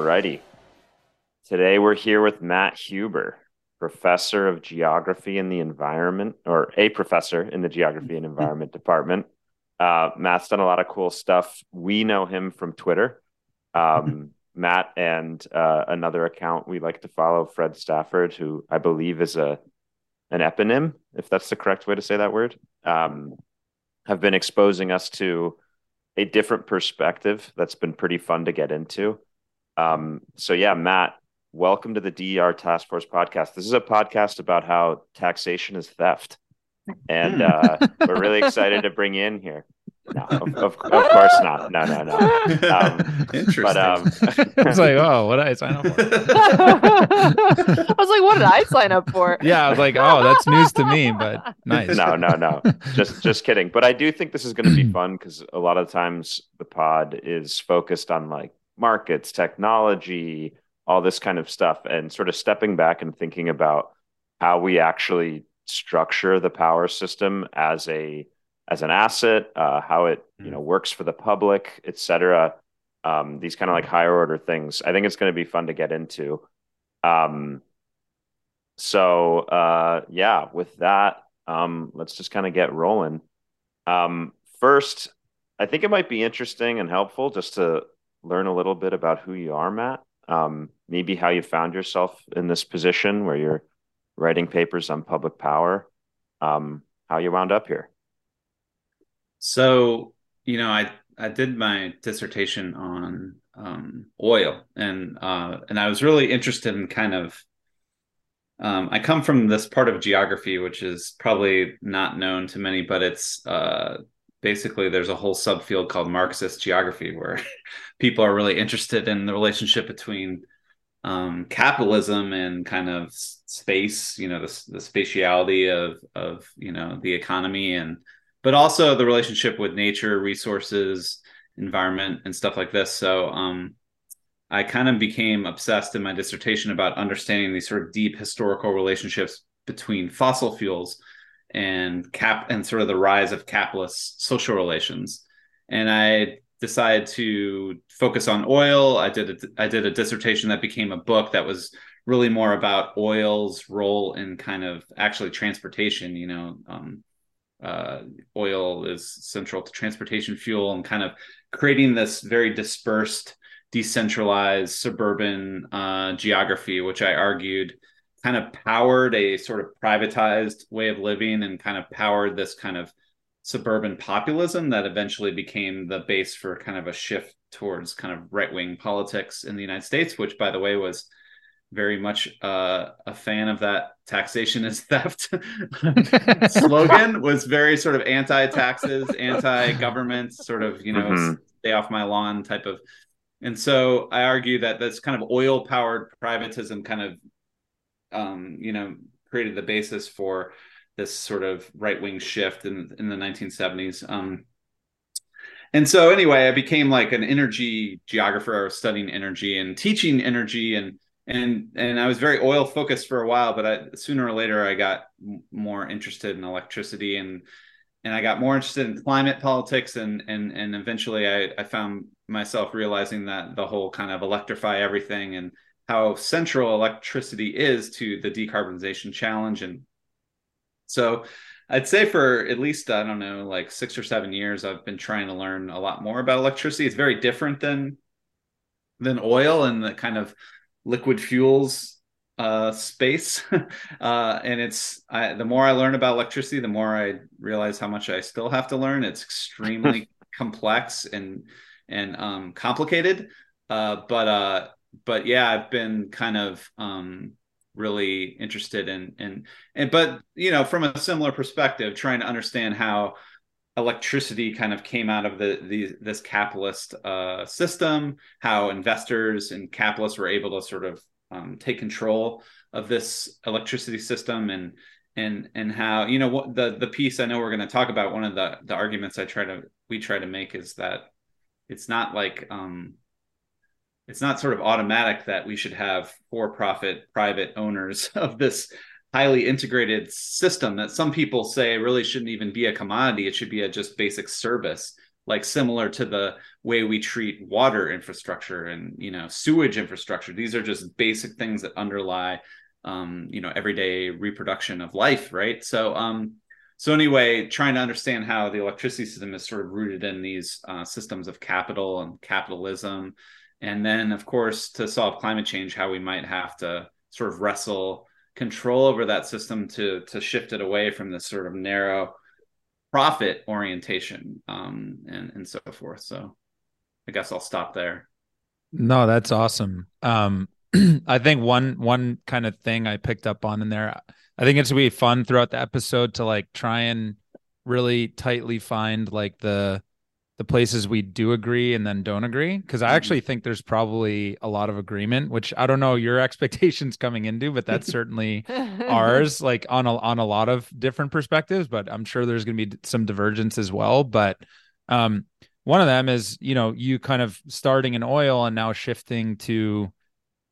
Alrighty. Today we're here with Matt Huber, professor of geography in the environment, or a professor in the geography and environment department. Uh, Matt's done a lot of cool stuff. We know him from Twitter. Um, Matt and uh, another account we like to follow, Fred Stafford, who I believe is a an eponym, if that's the correct way to say that word, um, have been exposing us to a different perspective that's been pretty fun to get into. Um, so yeah, Matt, welcome to the DER Task Force podcast. This is a podcast about how taxation is theft, and Hmm. uh, we're really excited to bring you in here. No, of, of, of course not. No, no, no. Um, Interesting. But um, I was like, oh, what did I sign up for? I was like, what did I sign up for? Yeah, I was like, oh, that's news to me, but nice. no, no, no. Just just kidding. But I do think this is going to be fun because a lot of times the pod is focused on like markets, technology, all this kind of stuff, and sort of stepping back and thinking about how we actually structure the power system as a as an asset, uh, how it you know works for the public, et cetera. Um, these kind of like higher order things. I think it's going to be fun to get into. Um, so uh, yeah, with that, um, let's just kind of get rolling. Um, first, I think it might be interesting and helpful just to learn a little bit about who you are, Matt. Um, maybe how you found yourself in this position where you're writing papers on public power. Um, how you wound up here. so, you know, I I did my dissertation on um, oil, and uh, and I was really interested in kind of. Um, I come from this part of geography, which is probably not known to many, but it's uh, basically there's a whole subfield called Marxist geography where people are really interested in the relationship between um, capitalism and kind of space, you know, the, the spatiality of of you know the economy and but also the relationship with nature, resources, environment, and stuff like this. So um, I kind of became obsessed in my dissertation about understanding these sort of deep historical relationships between fossil fuels and cap and sort of the rise of capitalist social relations. And I decided to focus on oil. I did a, I did a dissertation that became a book that was really more about oil's role in kind of actually transportation. You know, um, uh, oil is central to transportation fuel and kind of creating this very dispersed, decentralized suburban uh, geography, which I argued kind of powered a sort of privatized way of living and kind of powered this kind of suburban populism that eventually became the base for kind of a shift towards kind of right wing politics in the United States, which, by the way, was very much uh, a fan of that taxation is theft slogan was very sort of anti-taxes anti-government sort of you know Mhm. stay off my lawn type of and so i argue that this kind of oil powered privatism kind of um, you know created the basis for this sort of right-wing shift in in the 1970s um, and so anyway i became like an energy geographer i was studying energy and teaching energy and and and I was very oil focused for a while, but I, sooner or later I got more interested in electricity and and I got more interested in climate politics and and and eventually I, I found myself realizing that the whole kind of electrify everything and how central electricity is to the decarbonization challenge and so I'd say for at least I don't know like 6 or 7 years I've been trying to learn a lot more about electricity. It's very different than than oil and the kind of liquid fuels uh, space. uh, and it's I, the more I learn about electricity, the more I realize how much I still have to learn. It's extremely complex and and um, complicated. Uh, but uh, but yeah, I've been kind of um, really interested in in and but you know from a similar perspective, trying to understand how electricity kind of came out of the, the this capitalist uh, system, how investors and capitalists were able to sort of um, take control of this electricity system, and and and how you know what the the piece I know we're going to talk about. One of the the arguments I try to we try to make is that it's not like um, it's not sort of automatic that we should have for-profit private owners of this highly integrated system that some people say really shouldn't even be a commodity. It should be a just basic service like similar to the way we treat water infrastructure and you know sewage infrastructure. These are just basic things that underlie um, you know everyday reproduction of life right? So um so anyway trying to understand how the electricity system is sort of rooted in these uh, systems of capital and capitalism and then of course to solve climate change how we might have to sort of wrestle control over that system to to shift it away from this sort of narrow profit orientation um, and and so forth. So I guess I'll stop there. No, that's awesome. Um, I think one one kind of thing I picked up on in there. I think it's gonna be fun throughout the episode to like try and really tightly find like the the places we do agree and then don't agree. Because i mm-hmm. actually think there's probably a lot of agreement which i don't know your expectations coming into but that's certainly ours like on a, on a lot of different perspectives but i'm sure there's going to be some divergence as well. But um, one of them is you know you kind of starting in oil and now shifting to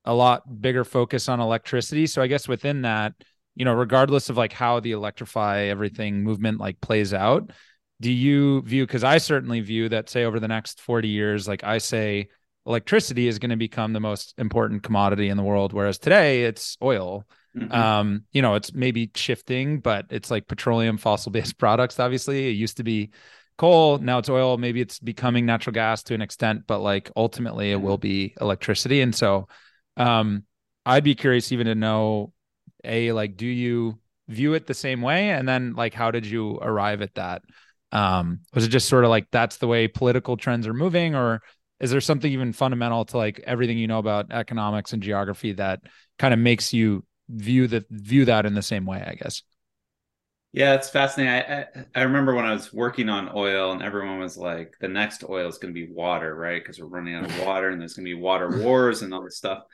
a lot bigger focus on electricity. So i guess within that you know regardless of like how the electrify everything movement like plays out do you view because i certainly view that say over the next 40 years like i say electricity is going to become the most important commodity in the world whereas today it's oil. Mm-hmm. um you know it's maybe shifting but it's like petroleum fossil based products obviously. It used to be coal now it's oil. Maybe it's becoming natural gas to an extent but like ultimately it will be electricity. And so um i'd be curious even to know a like do you view it the same way? And then like how did you arrive at that um, was it just sort of like that's the way political trends are moving, or is there something even fundamental to like everything you know about economics and geography that kind of makes you view that view that in the same way? I guess. Yeah, it's fascinating. I, I, I remember when I was working on oil, and everyone was like, "The next oil is going to be water, right? Because we're running out of water, and there's going to be water wars and all this stuff."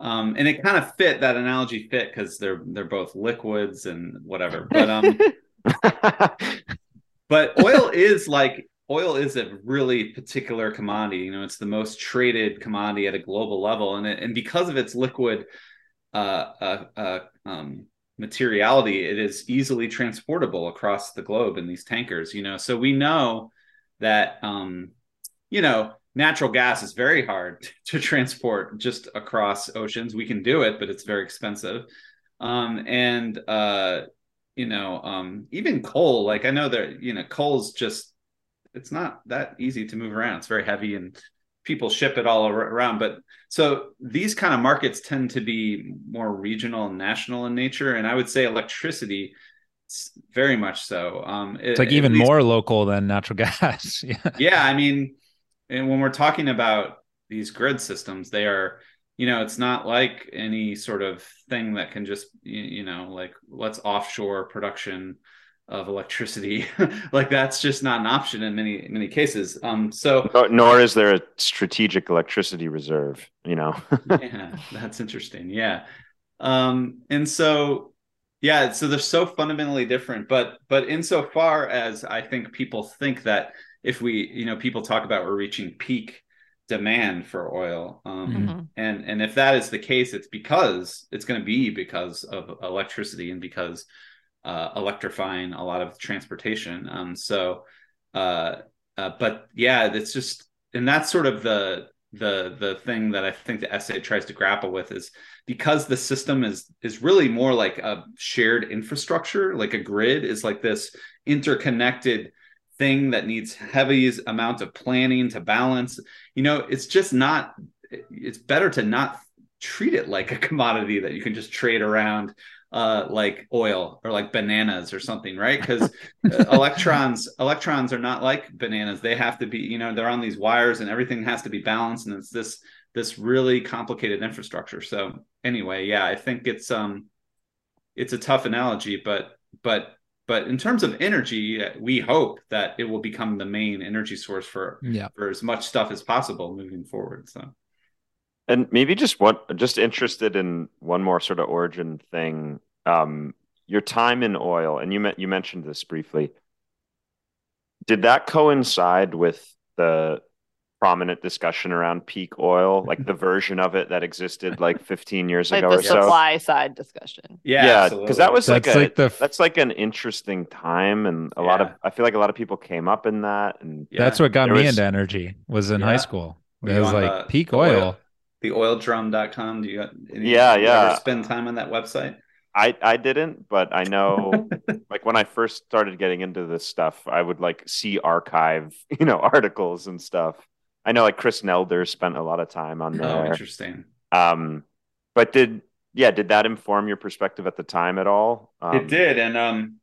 Um, and it kind of fit that analogy fit because they're they're both liquids and whatever. But um, but oil is like oil is a really particular commodity. You know, it's the most traded commodity at a global level, and it, and because of its liquid uh, uh, uh, um, materiality, it is easily transportable across the globe in these tankers. You know, so we know that um, you know natural gas is very hard to transport just across oceans. We can do it, but it's very expensive. Um, and uh, you know, um, even coal, like I know that, you know, coal's just, it's not that easy to move around. It's very heavy and people ship it all around. But so these kind of markets tend to be more regional and national in nature. And I would say electricity, very much so. Um, it's like even least, more local than natural gas. yeah. yeah. I mean, and when we're talking about these grid systems, they are you know it's not like any sort of thing that can just you know like let's offshore production of electricity. Like that's just not an option in many many cases. Um so nor is there a strategic electricity reserve you know? Yeah that's interesting. Yeah. Um and so yeah so they're so fundamentally different but but insofar as i think people think that if we you know people talk about we're reaching peak demand for oil um, mm-hmm. and and if that is the case it's because it's going to be because of electricity and because uh, electrifying a lot of transportation um, so uh, uh, but yeah it's just and that's sort of the the the thing that I think the essay tries to grapple with is because the system is is really more like a shared infrastructure like a grid is like this interconnected thing that needs heavy amount of planning to balance. You know it's just not it's better to not treat it like a commodity that you can just trade around uh, like oil or like bananas or something right? Because electrons electrons are not like bananas. They have to be you know they're on these wires and everything has to be balanced and it's this this really complicated infrastructure. So anyway yeah i think it's um it's a tough analogy but but but in terms of energy we hope that it will become the main energy source for yeah. for as much stuff as possible moving forward so. And maybe just what just interested in one more sort of origin thing. Um your time in oil and you met you mentioned this briefly. Did that coincide with the prominent discussion around peak oil, like the version of it that existed like 15 years like ago the or so. supply side discussion. Yeah, Yeah, absolutely. because that was like That's a like the f- that's like an interesting time, and a lot of I feel like a lot of people came up in that, and Yeah. That's what got There me was- into energy was in Yeah. high school. Were It was like the- peak the oil. the oildrum.com. Do you, any, Yeah, do you yeah. ever spend time on that website? I I didn't, but I know like when I first started getting into this stuff, I would like see archive, you know, articles and stuff. I know like Chris Nelder spent a lot of time on there. Oh, interesting. Um, but did yeah, did that inform your perspective at the time at all? Um, it did, and um,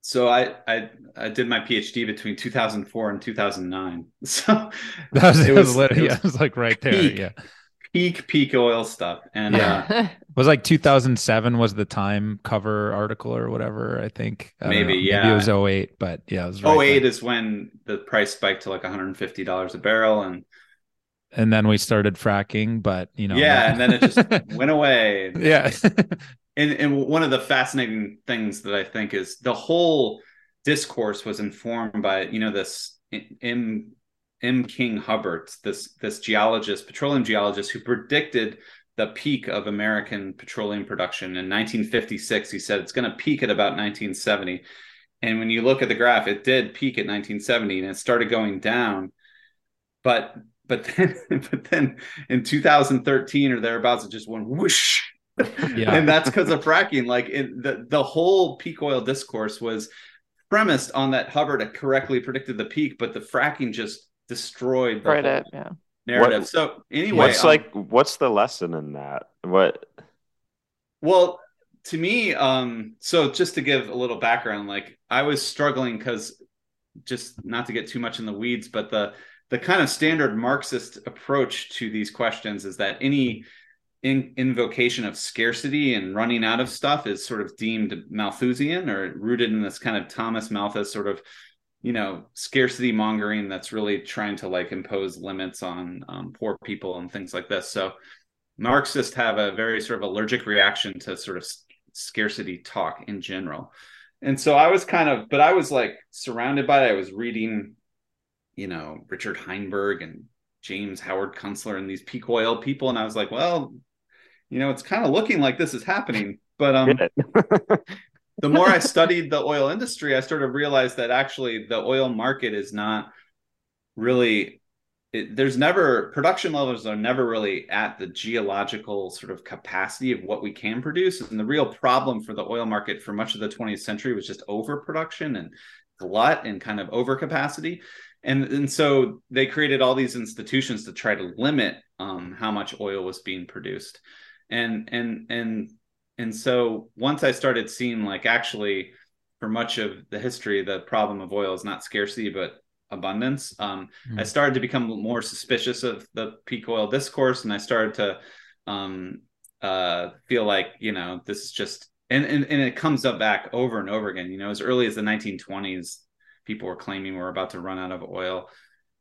so I I I did my PhD between 2004 and 2009. So That was, it it was, was- literally, it yeah, was it was like right there. peak. Yeah. peak peak oil stuff, and Yeah. uh, It was like 2007 was the time cover article or whatever, I think. I Maybe, know. Maybe it was 08, but yeah, it was right 08 there. is when the price spiked to like 150 dollars a barrel, and And then we started fracking, but you know. yeah, and then it just went away. yeah. and and one of the fascinating things that I think is the whole discourse was informed by you know this M M King Hubbert, this this geologist, petroleum geologist, who predicted the peak of American petroleum production in 1956. He said it's going to peak at about 1970, and when you look at the graph, it did peak at 1970, and it started going down, but but then but then in 2013 or thereabouts, it just went whoosh Yeah. and that's because of fracking. Like it, the the whole peak oil discourse was premised on that Hubbert had correctly predicted the peak, but the fracking just destroyed the Right. whole It. Yeah. Narrative. What- so anyway, What's um, like what's the lesson in that? What Well, to me, um, so just to give a little background, like I was struggling because just not to get too much in the weeds, but the the kind of standard Marxist approach to these questions is that any in, invocation of scarcity and running out of stuff is sort of deemed Malthusian or rooted in this kind of Thomas Malthus sort of you know scarcity mongering that's really trying to like impose limits on um, poor people and things like this. So Marxists have a very sort of allergic reaction to sort of scarcity talk in general. And so I was kind of, but I was like surrounded by it. I was reading, you know, Richard Heinberg and James Howard Kunstler and these peak oil people. And I was like, well, you know, it's kind of looking like this is happening. But um? the more I studied the oil industry, I sort of realized that actually the oil market is not really. It, there's never production levels are never really at the geological sort of capacity of what we can produce, and the real problem for the oil market for much of the 20th century was just overproduction and glut and kind of overcapacity, and and so they created all these institutions to try to limit um, how much oil was being produced, and and and and so once I started seeing like actually for much of the history, the problem of oil is not scarcity but abundance. Um, I Mm. started to become more suspicious of the peak oil discourse, and I started to um, uh, feel like you know this is just and, and and it comes up back over and over again. You know, as early as the 1920s, people were claiming we're about to run out of oil,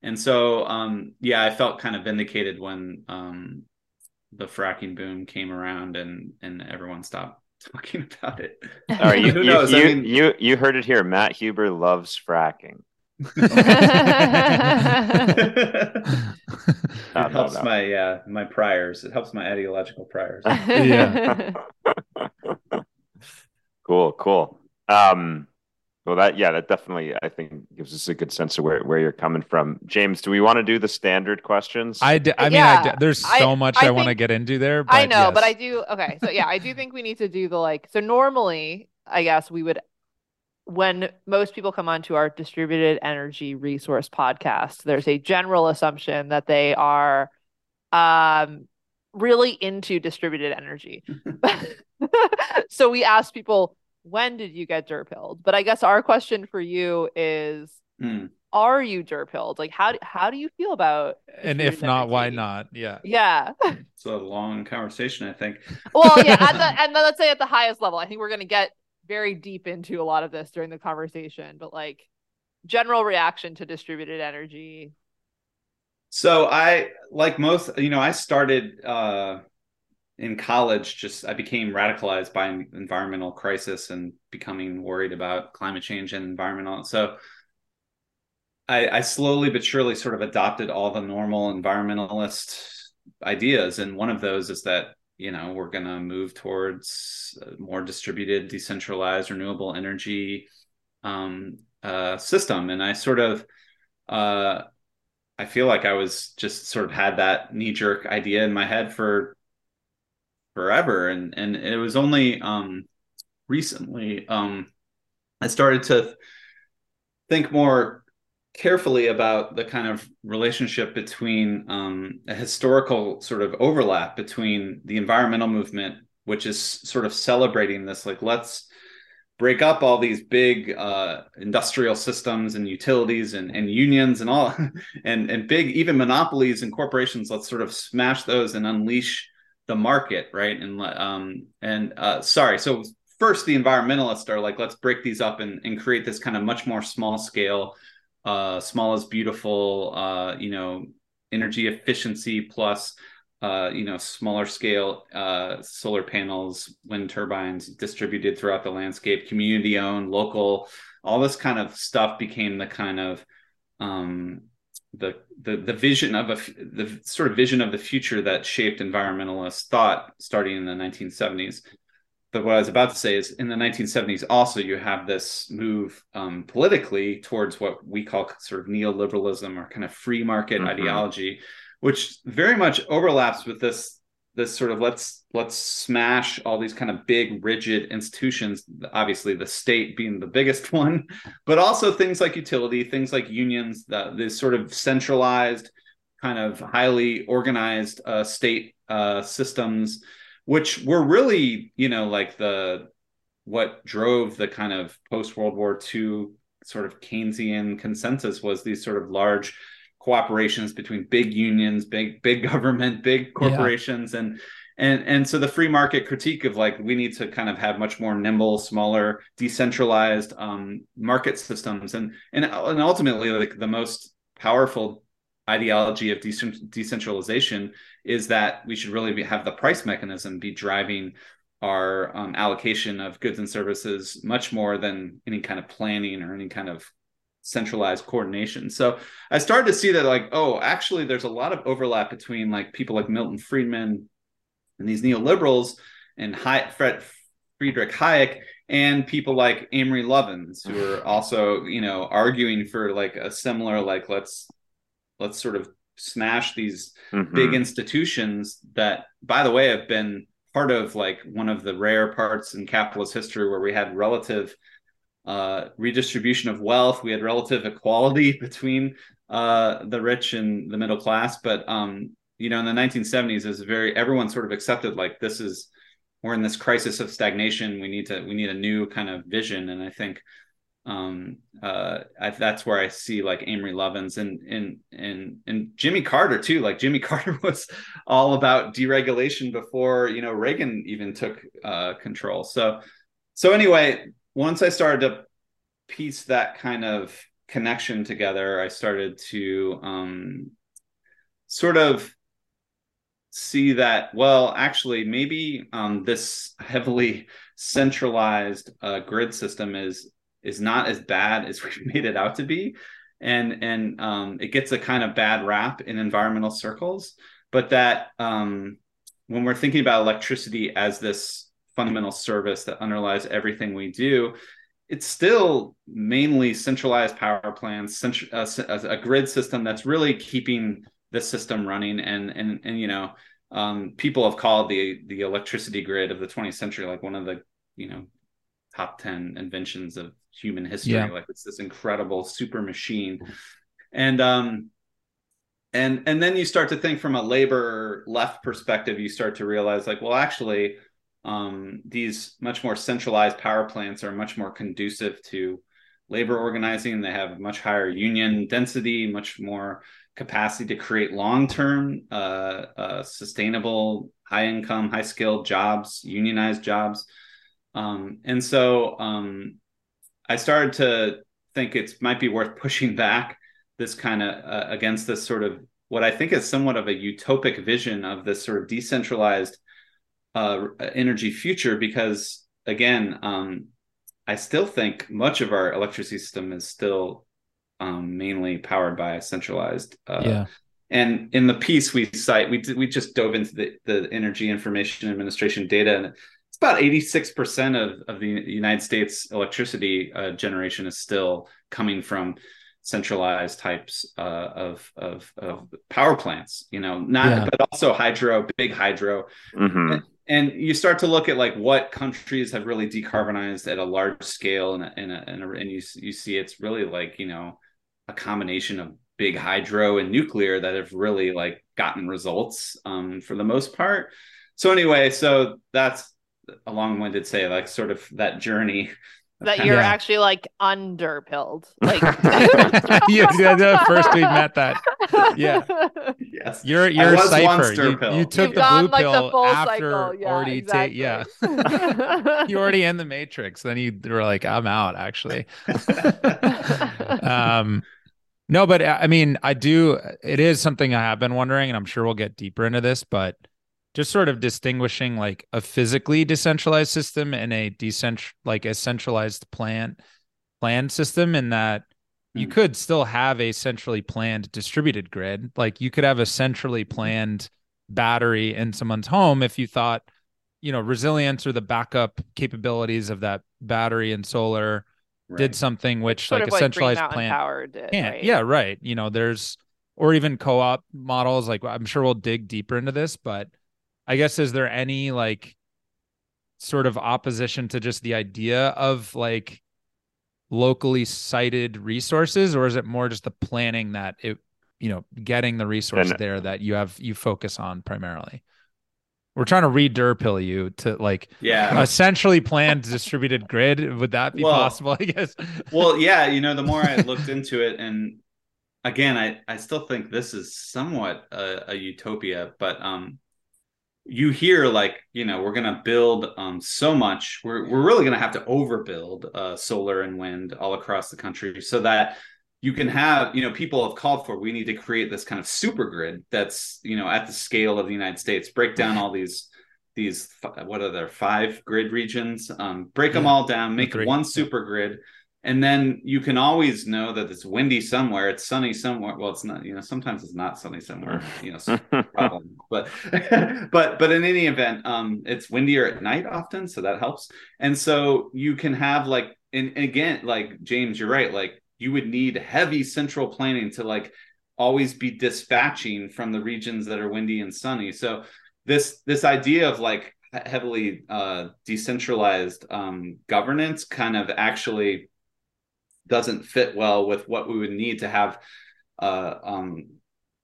and so um, yeah, I felt kind of vindicated when um, the fracking boom came around and and everyone stopped talking about it. All right, you, Who you, knows? I you, mean- you you heard it here. Matt Huber loves fracking. it No, no, helps no. my yeah my priors. It helps my ideological priors. Yeah. cool, cool. Um, well, that yeah, that definitely I think gives us a good sense of where where you're coming from. James, do we want to do the standard questions? I, d- I mean, Yeah, I d- there's I- so much I I, want to get into there. But I know, but I do. Okay, so yeah, I do think we need to do the like. So normally, I guess we would, when most people come onto our distributed energy resource podcast, there's a general assumption that they are, um, really into distributed energy. so we ask people, when did you get DER pilled? But I guess our question for you is, Hmm. are you DER pilled? Like, how do, how do you feel about? And if distributed not, why not? Yeah. Yeah. It's a long conversation, I think. Well, yeah, at the, and then let's say at the highest level, I think we're going to get very deep into a lot of this during the conversation, but like general reaction to distributed energy. So I like most, you know, I started uh, in college. Just I became radicalized by en- environmental crisis and becoming worried about climate change and environmental. So I, I slowly but surely sort of adopted all the normal environmentalist ideas, and one of those is that you know we're going to move towards more distributed, decentralized, renewable energy um, uh, system, and I sort of uh, I feel like I was just sort of had that knee jerk idea in my head for forever, and and it was only um, recently um, I started to think more carefully about the kind of relationship between um, a historical sort of overlap between the environmental movement, which is sort of celebrating this, like let's break up all these big uh, industrial systems and utilities and, and unions and all, and and big even monopolies and corporations. Let's sort of smash those and unleash the market, right? And um and uh, sorry, so first the environmentalists are like let's break these up and, and create this kind of much more small scale uh, small is beautiful, uh, you know, energy efficiency plus, uh, you know, smaller scale uh, solar panels, wind turbines distributed throughout the landscape, community owned, local, all this kind of stuff became the kind of um, the the the vision of a the sort of vision of the future that shaped environmentalist thought starting in the 1970s but what I was about to say is in the 1970s, also you have this move um, politically towards what we call sort of neoliberalism or kind of free market mm-hmm. ideology, which very much overlaps with this this sort of let's let's smash all these kind of big rigid institutions obviously the state being the biggest one but also things like utility things like unions the, this sort of centralized kind of highly organized uh, state uh, systems which were really, you know, like the what drove the kind of post World War II sort of Keynesian consensus was these sort of large cooperations between big unions, big big government, big corporations, yeah. and and and so the free market critique of like we need to kind of have much more nimble, smaller, decentralized um, market systems, and and and ultimately like the most powerful ideology of decentralization is that we should really be, have the price mechanism be driving our um, allocation of goods and services much more than any kind of planning or any kind of centralized coordination. So I started to see that like, oh, actually there's a lot of overlap between like people like Milton Friedman and these neoliberals and Fred, Friedrich Hayek and people like Amory Lovins who are also, you know, arguing for like a similar like let's let's sort of smash these mm-hmm. big institutions that by the way have been part of like one of the rare parts in capitalist history where we had relative uh, redistribution of wealth we had relative equality between uh, the rich and the middle class but um, you know in the 1970s is very everyone sort of accepted like this is we're in this crisis of stagnation we need to we need a new kind of vision and i think um, uh, I, that's where I see like Amory Lovins and and and and Jimmy Carter too. Like Jimmy Carter was all about deregulation before you know Reagan even took uh, control. So so anyway, once I started to piece that kind of connection together, I started to um, sort of see that well actually maybe um, this heavily centralized uh, grid system is is not as bad as we've made it out to be. And and um, it gets a kind of bad rap in environmental circles but that um, when we're thinking about electricity as this fundamental service that underlies everything we do it's still mainly centralized power plants central, uh, a grid system that's really keeping the system running. And and and you know um, people have called the the electricity grid of the 20th century like one of the you know top 10 inventions of human history. Yeah. like it's this incredible super machine. And um and and then you start to think from a labor left perspective you start to realize like well actually um these much more centralized power plants are much more conducive to labor organizing. They have much higher union density much more capacity to create long-term uh, uh, sustainable high income high skilled jobs unionized jobs. Um, and so um, I started to think it might be worth pushing back this kind of uh, against this sort of what I think is somewhat of a utopic vision of this sort of decentralized uh, energy future because again um, I still think much of our electricity system is still um, mainly powered by a centralized. Uh, yeah. And in the piece we cite, we we just dove into the, the Energy Information Administration data, and it's about 86% of, of the United States electricity uh, generation is still coming from centralized types uh, of, of, of power plants. You know, not Yeah. but also hydro, big hydro, Mhm. And you start to look at like what countries have really decarbonized at a large scale and and, and, and you you see it's really like you know a combination of big hydro and nuclear that have really like gotten results um, for the most part. So anyway so that's a long-winded say like sort of that journey that you're Yeah. actually like underpilled. Like yeah, yeah, the first we met that. Yeah. yes You're you're a was Cypher. You, you took You've the gone blue like pill the full after cycle. Yeah, already take exactly. yeah. you already in the matrix. Then you were like, I'm out actually. um no but uh, i mean i do it is something i have been wondering and i'm sure we'll get deeper into this but just sort of distinguishing like a physically decentralized system and a decentral like a centralized plant plan system in that you Hmm. could still have a centrally planned distributed grid like you could have a centrally planned battery in someone's home if you thought you know resilience or the backup capabilities of that battery and solar Right. did something which sort like a like centralized Mountain plant did. can't. right? Yeah, right. You know, there's or even co-op models. Like I'm sure we'll dig deeper into this, but I guess is there any like sort of opposition to just the idea of like locally sited resources, or is it more just the planning that it, you know, getting the resource And- there that you have you focus on primarily? We're trying to re-derpill you to like yeah a centrally planned distributed grid. Would that be Well, possible? I guess. well yeah you know the more i looked into it and again i i still think this is somewhat a, a utopia but um you hear like you know we're going to build um so much. We're we're really going to have to overbuild uh solar and wind all across the country so that you can have you know people have called for we need to create this kind of super grid that's you know at the scale of the united states. Break down all these these what are there five grid regions? Um break them all down make one super grid and then you can always know that it's windy somewhere it's sunny somewhere. Well it's not you know sometimes it's not sunny somewhere you know problem. But but but in any event um it's windier at night often so that helps. And so you can have like and, and again like james you're right like you would need heavy central planning to like always be dispatching from the regions that are windy and sunny. So this this idea of like heavily uh decentralized um governance kind of actually doesn't fit well with what we would need to have uh um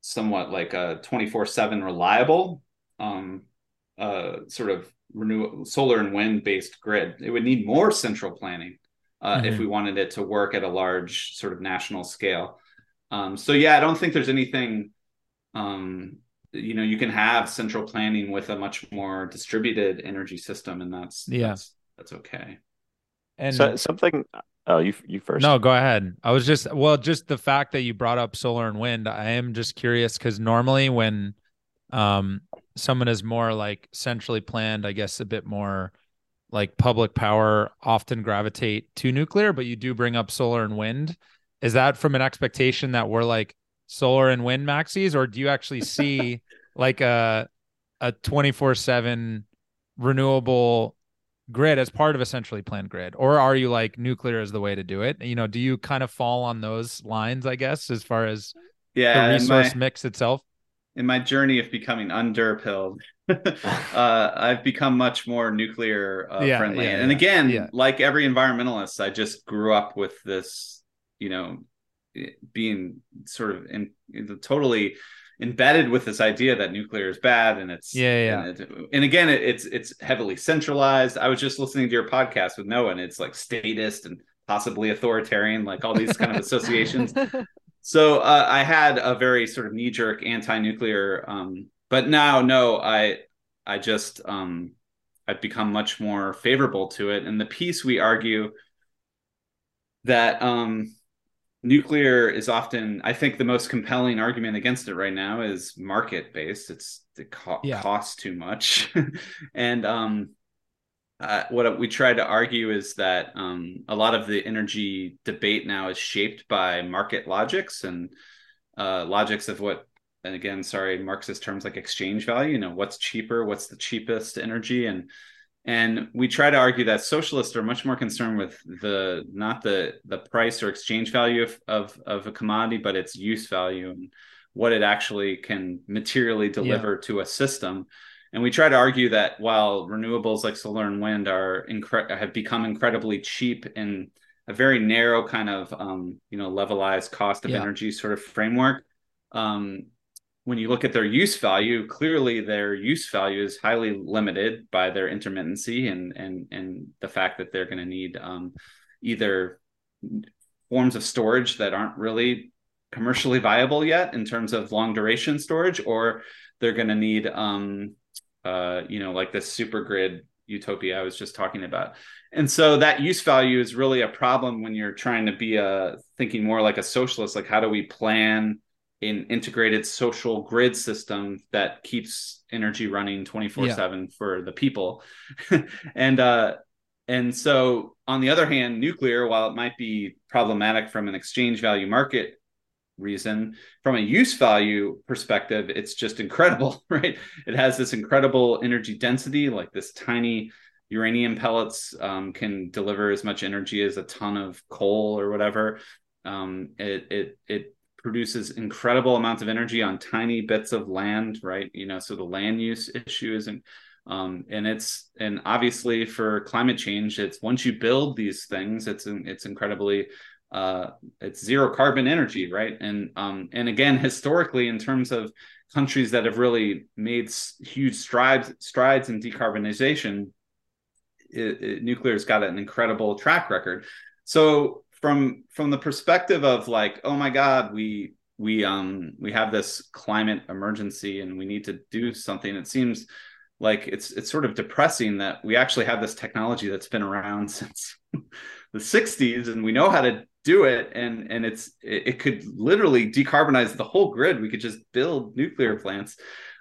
somewhat like a 24/7 reliable um uh sort of renew solar and wind based grid it would need more central planning uh if Mhm. we wanted it to work at a large sort of national scale um so yeah i don't think there's anything um you know you can have central planning with a much more distributed energy system and that's Yeah. that's, that's okay And so something. Oh, you you first. No, go ahead. I was just well, just the fact that you brought up solar and wind, I am just curious because normally when um someone is more like centrally planned, I guess a bit more like public power often gravitate to nuclear, but you do bring up solar and wind. Is that from an expectation that we're like solar and wind maxis, or do you actually see like a a 24/7 renewable grid as part of a centrally planned grid or are you like nuclear is the way to do it? You know do you kind of fall on those lines i guess as far as yeah the resource my- mix itself? In my journey of becoming underpilled, uh, I've become much more nuclear uh, Yeah, friendly. yeah, and yeah, again, like every environmentalist, I just grew up with this, you know, being sort of in, the totally embedded with this idea that nuclear is bad and it's Yeah, yeah. and, it- and again it, it's it's heavily centralized i was just listening to your podcast with noah and it's like statist and possibly authoritarian like all these kind of associations so uh, I had a very sort of knee jerk anti nuclear, um, but now no, I I just um, I've become much more favorable to it. And the piece we argue that um, nuclear is often, I think, the most compelling argument against it right now is market based. It's it co- Yeah. costs too much, and um, uh, what we try to argue is that um, a lot of the energy debate now is shaped by market logics and uh, logics of what and again sorry marxist terms like exchange value you know what's cheaper what's the cheapest energy and and we try to argue that socialists are much more concerned with the not the the price or exchange value of of, of a commodity but its use value and what it actually can materially deliver yeah. to a system and we try to argue that while renewables like solar and wind are incre- have become incredibly cheap in a very narrow kind of um, you know levelized cost of yeah. energy sort of framework um, when you look at their use value, clearly their use value is highly limited by their intermittency and and and the fact that they're going to need um, either forms of storage that aren't really commercially viable yet in terms of long duration storage, or they're going to need um, uh, you know like this super grid utopia I was just talking about. And so that use value is really a problem when you're trying to be a thinking more like a socialist, like how do we plan an integrated social grid system that keeps energy running 24 yeah. 7 for the people. And uh and so on the other hand nuclear while it might be problematic from an exchange value market reason from a use value perspective it's just incredible right? It has this incredible energy density like this tiny uranium pellets um, can deliver as much energy as a ton of coal or whatever. Um, it it it produces incredible amounts of energy on tiny bits of land, right? You know, so the land use issue isn't um, and it's and obviously for climate change, it's once you build these things, it's it's incredibly uh, it's zero carbon energy, right? And um, and again, historically, in terms of countries that have really made huge strides strides in decarbonization, it, it, nuclear's got an incredible track record. So from from the perspective of like oh my god we we um we have this climate emergency and we need to do something. It seems like it's it's sort of depressing that we actually have this technology that's been around since the 60s and we know how to do it. And and it's it, it could literally decarbonize the whole grid. We could just build nuclear plants.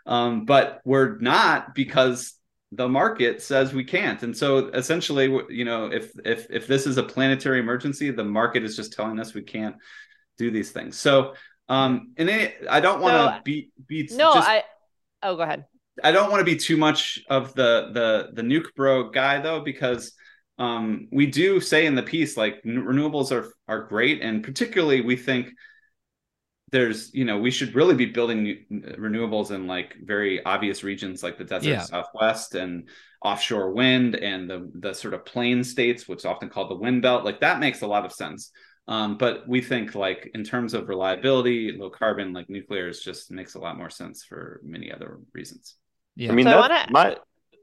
Um, but we're not because the market says we can't. And so essentially you know if if if this is a planetary emergency the market is just telling us we can't do these things. So um and it, i don't want to so, be be no just, i oh go ahead. I don't want to be too much of the the the nuke bro guy though because um we do say in the piece like renewables are are great. And particularly we think there's you know we should really be building renewables in like very obvious regions like the desert yeah. southwest and offshore wind and the the sort of plain states which is often called the wind belt like that makes a lot of sense um, but we think like in terms of reliability low carbon like nuclear is just makes a lot more sense for many other reasons yeah i mean so that, I wanna... my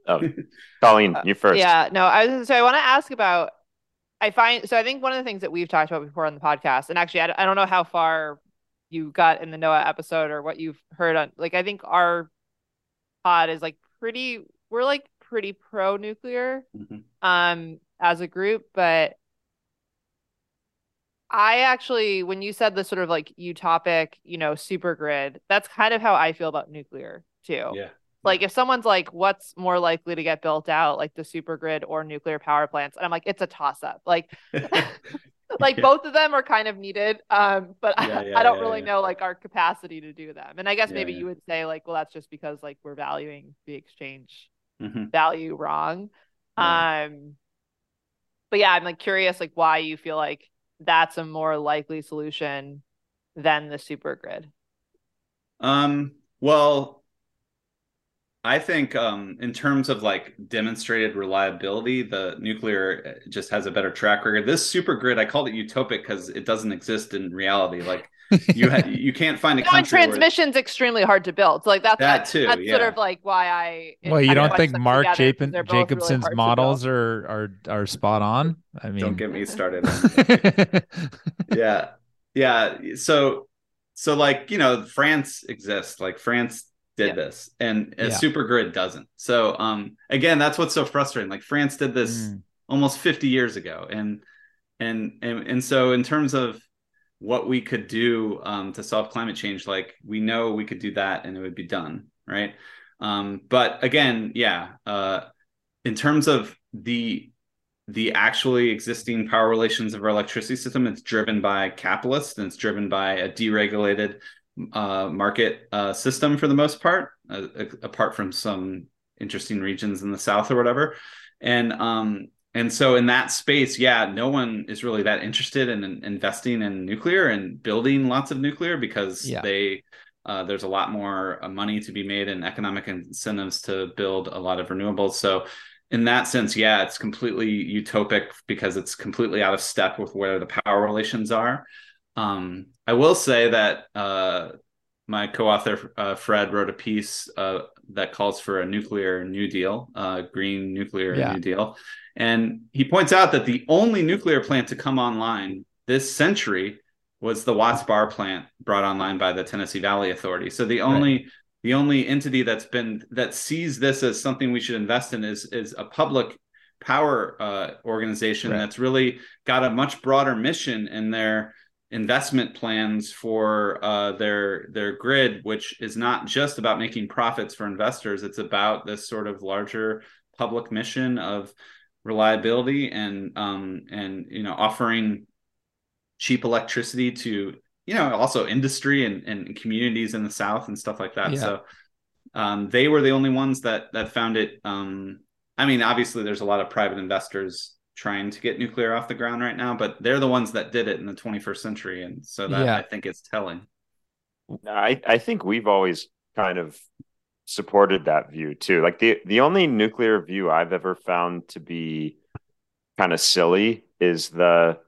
oh colleen you first yeah no i was so i want to ask about I find so. I think one of the things that we've talked about before on the podcast, and actually, I, I don't know how far you got in the Noah episode or what you've heard on like I think our pod is like pretty we're like pretty pro nuclear mm-hmm. um as a group, but I actually when you said the sort of like utopic, you know, super grid, that's kind of how I feel about nuclear too. Yeah. Like if someone's like, what's more likely to get built out, like the super grid or nuclear power plants? And I'm like, it's a toss up. Like like yeah. both of them are kind of needed um but yeah, yeah, I, I, don't really know like our capacity to do them. And i guess maybe you would say like well that's just because like we're valuing the exchange mm-hmm. value wrong. Um but yeah i'm like curious like why you feel like that's a more likely solution than the super grid. Um well I think um, in terms of like demonstrated reliability, the nuclear uh, just has a better track record. This super grid, I called it utopic because it doesn't exist in reality. Like you ha- you can't find a country transmission's where... extremely hard to build. So like that's that too. That's yeah. sort of like why I. Well, you don't think Mark Jacobson's really models are are are spot on? I mean, don't get me started. yeah, yeah. So so like you know, France exists. Like France did yeah. this and a yeah. super grid doesn't so um again that's what's so frustrating like france did this mm. almost 50 years ago and and and and so in terms of what we could do um, to solve climate change like we know we could do that and it would be done right um, but again yeah uh, in terms of the the actually existing power relations of our electricity system, it's driven by capitalists and it's driven by a deregulated uh, market uh, system for the most part, uh, apart from some interesting regions in the south or whatever. And um, and so in that space, yeah, no one is really that interested in, in investing in nuclear and building lots of nuclear because yeah. they uh, there's a lot more uh, money to be made and economic incentives to build a lot of renewables. So in that sense, yeah, it's completely utopic because it's completely out of step with where the power relations are. Um, I will say that uh, my co-author uh, Fred wrote a piece uh, that calls for a nuclear New Deal, uh, green nuclear yeah. New Deal, and he points out that the only nuclear plant to come online this century was the Watts Bar plant brought online by the Tennessee Valley Authority. So the only right the only entity that's been that sees this as something we should invest in is is a public power uh, organization right. that's really got a much broader mission in their investment plans for uh, their their grid, which is not just about making profits for investors. It's about this sort of larger public mission of reliability and um, and you know offering cheap electricity to you know also industry and, and communities in the south and stuff like that yeah. so um, they were the only ones that that found it um, i mean obviously there's a lot of private investors trying to get nuclear off the ground right now but they're the ones that did it in the 21st century and so that yeah. i think is telling I, I think we've always kind of supported that view too like the the only nuclear view i've ever found to be kind of silly is the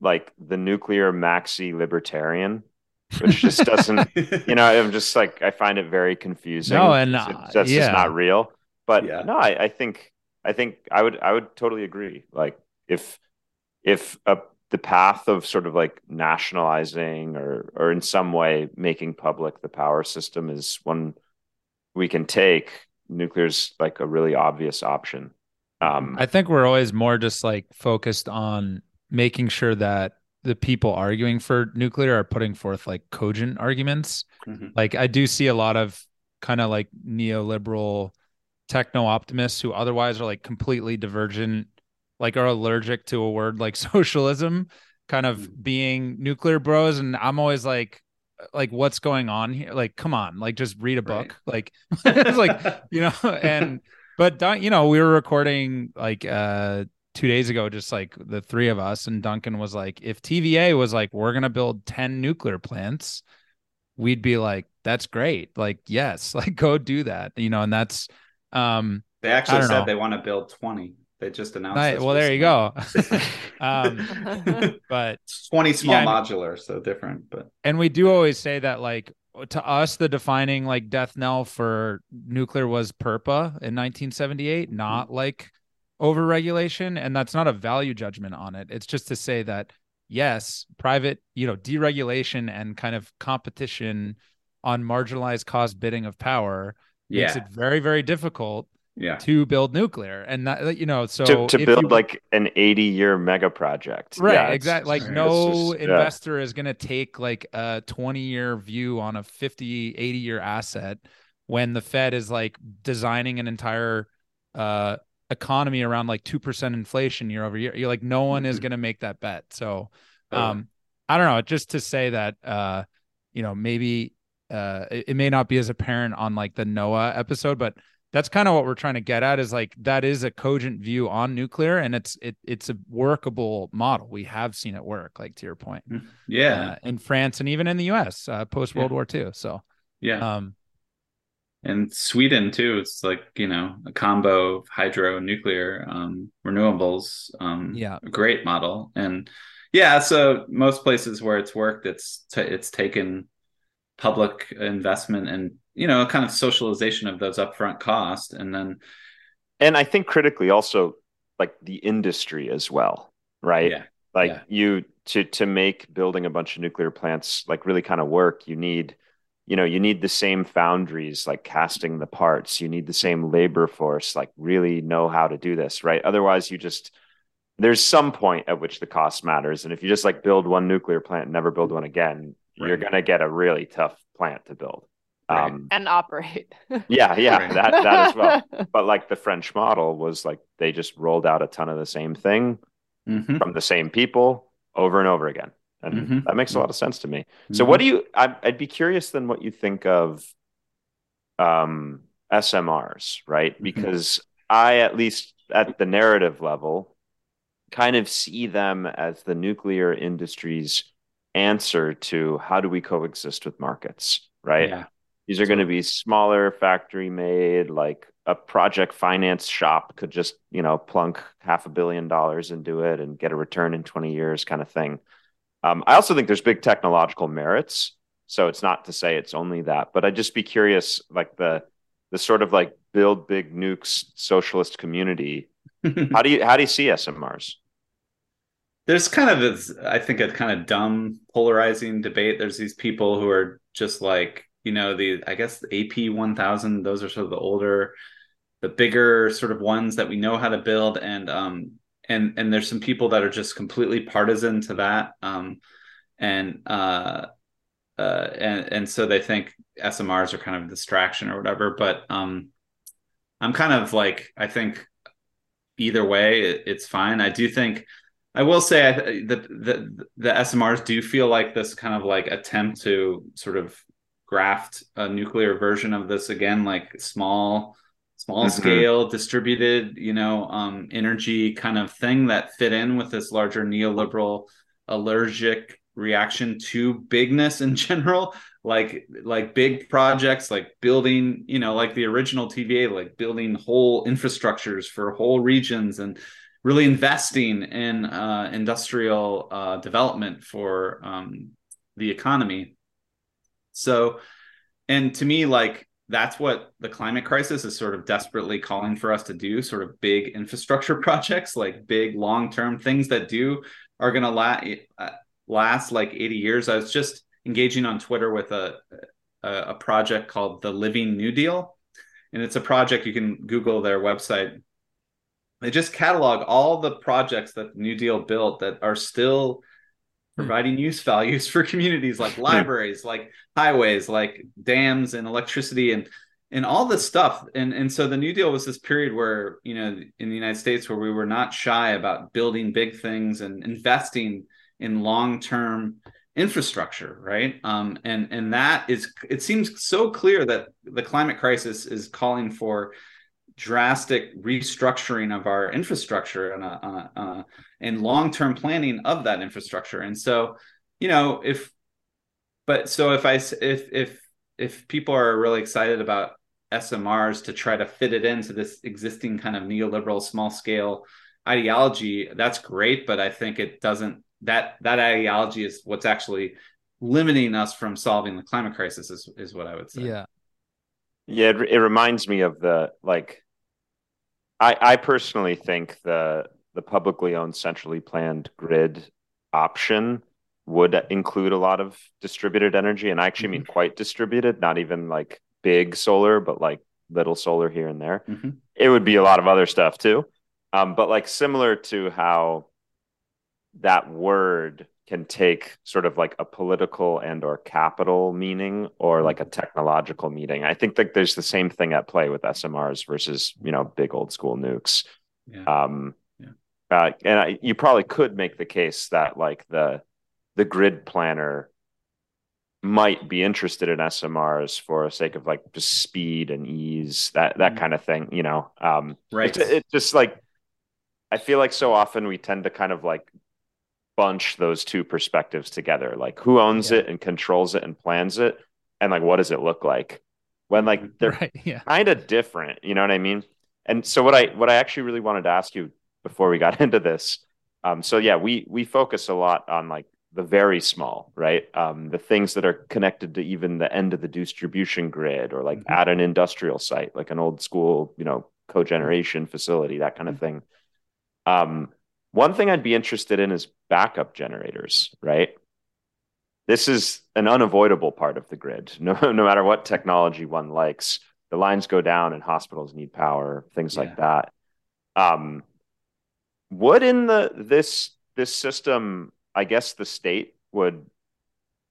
like the nuclear maxi libertarian, which just doesn't, you know, I'm just like, I find it very confusing. No, and uh, that's yeah. just not real. But yeah. no, I, I think, I think I would, I would totally agree. Like if, if a, the path of sort of like nationalizing or, or in some way making public the power system is one we can take, nuclear's like a really obvious option. Um, I think we're always more just like focused on making sure that the people arguing for nuclear are putting forth like cogent arguments. Mm-hmm. Like I do see a lot of kind of like neoliberal techno optimists who otherwise are like completely divergent, like are allergic to a word like socialism, kind of mm-hmm. being nuclear bros. And I'm always like, like what's going on here? Like, come on, like just read a book. Right. Like it's like, you know, and but you know, we were recording like uh two days ago, just like the three of us, and Duncan was like, if TVA was like, we're gonna build 10 nuclear plants, we'd be like, that's great. Like, yes, like go do that. You know, and that's um they actually said know. they want to build 20. They just announced right, well, there you go. um, but 20 small yeah, modular, so different. But and we do always say that like to us the defining like death knell for nuclear was PURPA in 1978, not mm-hmm. like overregulation and that's not a value judgment on it it's just to say that yes private you know deregulation and kind of competition on marginalized cost bidding of power yeah. makes it very very difficult yeah. to build nuclear and that you know so to, to build you, like an 80 year mega project right yeah, exactly like no just, investor yeah. is going to take like a 20 year view on a 50 80 year asset when the fed is like designing an entire uh economy around like 2% inflation year over year you're like no one is mm-hmm. going to make that bet so um i don't know just to say that uh you know maybe uh it, it, may not be as apparent on like the noaa episode but that's kind of what we're trying to get at is like that is a cogent view on nuclear and it's it, it's a workable model we have seen it work like to your point mm-hmm. yeah uh, in france and even in the us uh, post world yeah. war ii so yeah um and Sweden too. It's like you know a combo of hydro nuclear um, renewables. Um, yeah, great model. And yeah, so most places where it's worked, it's t- it's taken public investment and you know a kind of socialization of those upfront costs, and then and I think critically also like the industry as well, right? Yeah. Like yeah. you to to make building a bunch of nuclear plants like really kind of work, you need you know you need the same foundries like casting the parts you need the same labor force like really know how to do this right otherwise you just there's some point at which the cost matters and if you just like build one nuclear plant and never build one again right. you're going to get a really tough plant to build Right. Um, and operate. yeah, yeah, Right. that that as well. But like the French model was like they just rolled out a ton of the same thing Mhm. from the same people over and over again. And Mhm. that makes a lot of sense to me. So Mhm. what do you I I'd be curious then what you think of um SMRs, right? Mhm. Because I at least at the narrative level kind of see them as the nuclear industry's answer to how do we coexist with markets, right? Yeah. These are going to be smaller factory made, like a project finance shop could just, you know, plunk half a billion dollars into it and get a return in 20 years kind of thing. Um, I also think there's big technological merits. So it's not to say it's only that, but I'd just be curious, like the the sort of like build big nukes socialist community. How do you how do you see SMRs? There's kind of this i think a kind of dumb polarizing debate. There's these people who are just like you know the i guess the ap 1000 those are sort of the older the bigger sort of ones that we know how to build. And um and and there's some people that are just completely partisan to that. Um and uh uh and and so they think smrs are kind of a distraction or whatever. But um i'm kind of like i think either way it, it's fine. I do think I will say I, the, the the SMRs do feel like this kind of like attempt to sort of graft a nuclear version of this again, like small, small Mhm. scale, distributed, you know, um, energy kind of thing that fit in with this larger neoliberal allergic reaction to bigness in general like like big projects like building you know like the original tva like building whole infrastructures for whole regions and really investing in uh, industrial uh, development for um, the economy. So, and to me, like that's what the climate crisis is sort of desperately calling for us to do sort of big infrastructure projects, like big long term things that do are going to la- uh, last like 80 years. I was just engaging on Twitter with a, a, a project called the Living New Deal. And it's a project you can Google their website they just catalog all the projects that the New Deal built that are still providing use values for communities like libraries, like highways, like dams and electricity and and all this stuff. And and so the New Deal was this period where, you know, in the United States where we were not shy about building big things and investing in long-term infrastructure, right? Um, and and that is it seems so clear that the climate crisis is calling for drastic restructuring of our infrastructure and, uh, uh, and long-term planning of that infrastructure. And so, you know, if, but so if I, if, if, if people are really excited about SMRs to try to fit it into this existing kind of neoliberal small scale ideology, that's great. But I think it doesn't, that, that ideology is what's actually limiting us from solving the climate crisis is, is what I would say. Yeah. Yeah, it, it reminds me of the like. I I personally think the the publicly owned, centrally planned grid option would include a lot of distributed energy, and I actually mean quite distributed, not even like big solar, but like little solar here and there. Mhm. It would be a lot of other stuff too, um, but like similar to how that word can take sort of like a political and or capital meaning or like a technological meaning. I think that there's the same thing at play with SMRs versus, you know, big old school nukes. Yeah. Um, Yeah. uh, and I, you probably could make the case that like the the grid planner might be interested in SMRs for the sake of like just speed and ease, that that Mhm. kind of thing, you know. Um, Right. it's, it's just like I feel like so often we tend to kind of like bunch those two perspectives together. Like who owns Yeah. it and controls it and plans it, and like what does it look like? When like they're Right. Yeah. kind of different, you know what I mean? And so what I what I actually really wanted to ask you before we got into this, um, so yeah, we we focus a lot on like the very small, right? Um, the things that are connected to even the end of the distribution grid or like Mhm. at an industrial site, like an old school, you know, cogeneration facility, that kind of thing. Um, one thing I'd be interested in is backup generators, right? This is an unavoidable part of the grid. No, no matter what technology one likes, the lines go down and hospitals need power, things Yeah. like that. Um, would in the this this system, I guess the state would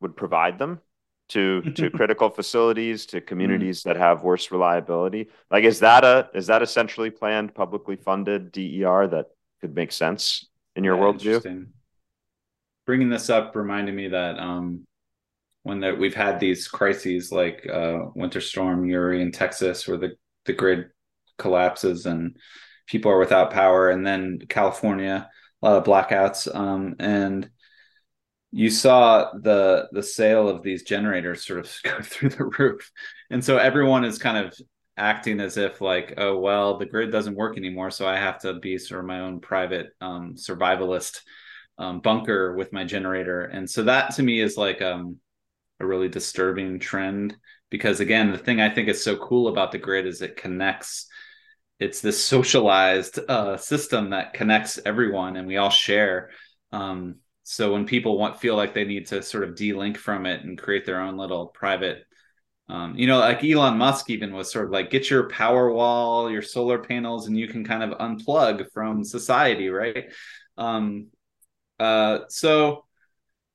would provide them. to to critical facilities to communities that have worse reliability like is that a is that a centrally planned publicly funded der that could make sense in your Yeah, worldview. Bringing this up reminded me that um, when that we've had these crises like uh, Winter Storm Uri in Texas, where the the grid collapses and people are without power, and then California, a lot of blackouts, um, and you saw the the sale of these generators sort of go through the roof, and so everyone is kind of acting as if like oh well the grid doesn't work anymore so i have to be sort of my own private um, survivalist um, bunker with my generator. And so that to me is like um, a really disturbing trend because again the thing i think is so cool about the grid is it connects it's this socialized uh, system that connects everyone and we all share. Um, so when people want feel like they need to sort of de-link from it and create their own little private um, you know, like Elon Musk even was sort of like, get your power wall, your solar panels, and you can kind of unplug from society, right? Um, uh, so,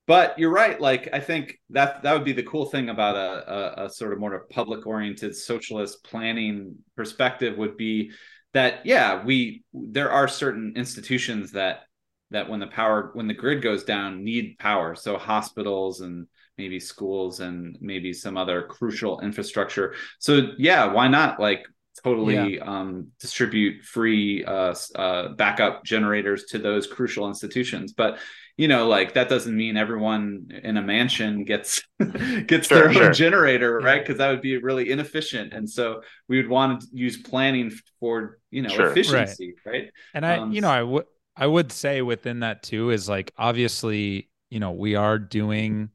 but you're right. Like, I think that that would be the cool thing about a, a, a sort of more public oriented socialist planning perspective would be that, yeah, we there are certain institutions that that when the power when the grid goes down need power. So hospitals and maybe schools and maybe some other crucial infrastructure. So yeah, why not like totally yeah. um, distribute free uh, uh, backup generators to those crucial institutions? But you know, like that doesn't mean everyone in a mansion gets gets sure, their sure. own generator, right? Because that would be really inefficient. And so we would want to use planning for you know sure. efficiency, right. right? And I, um, you know, I would I would say within that too is like obviously, you know, we are doing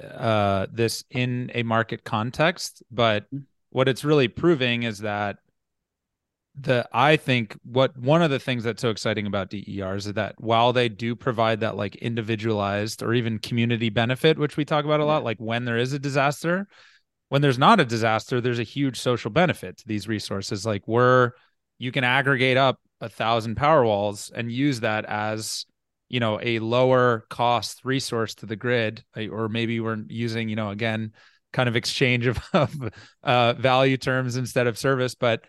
uh, this in a market context, but mm-hmm. what it's really proving is that the I think what one of the things that's so exciting about DERs is that while they do provide that like individualized or even community benefit, which we talk about a lot, like when there is a disaster, when there's not a disaster, there's a huge social benefit to these resources. Like we're you can aggregate up a thousand power walls and use that as you know a lower cost resource to the grid or maybe we're using you know again kind of exchange of, of uh, value terms instead of service but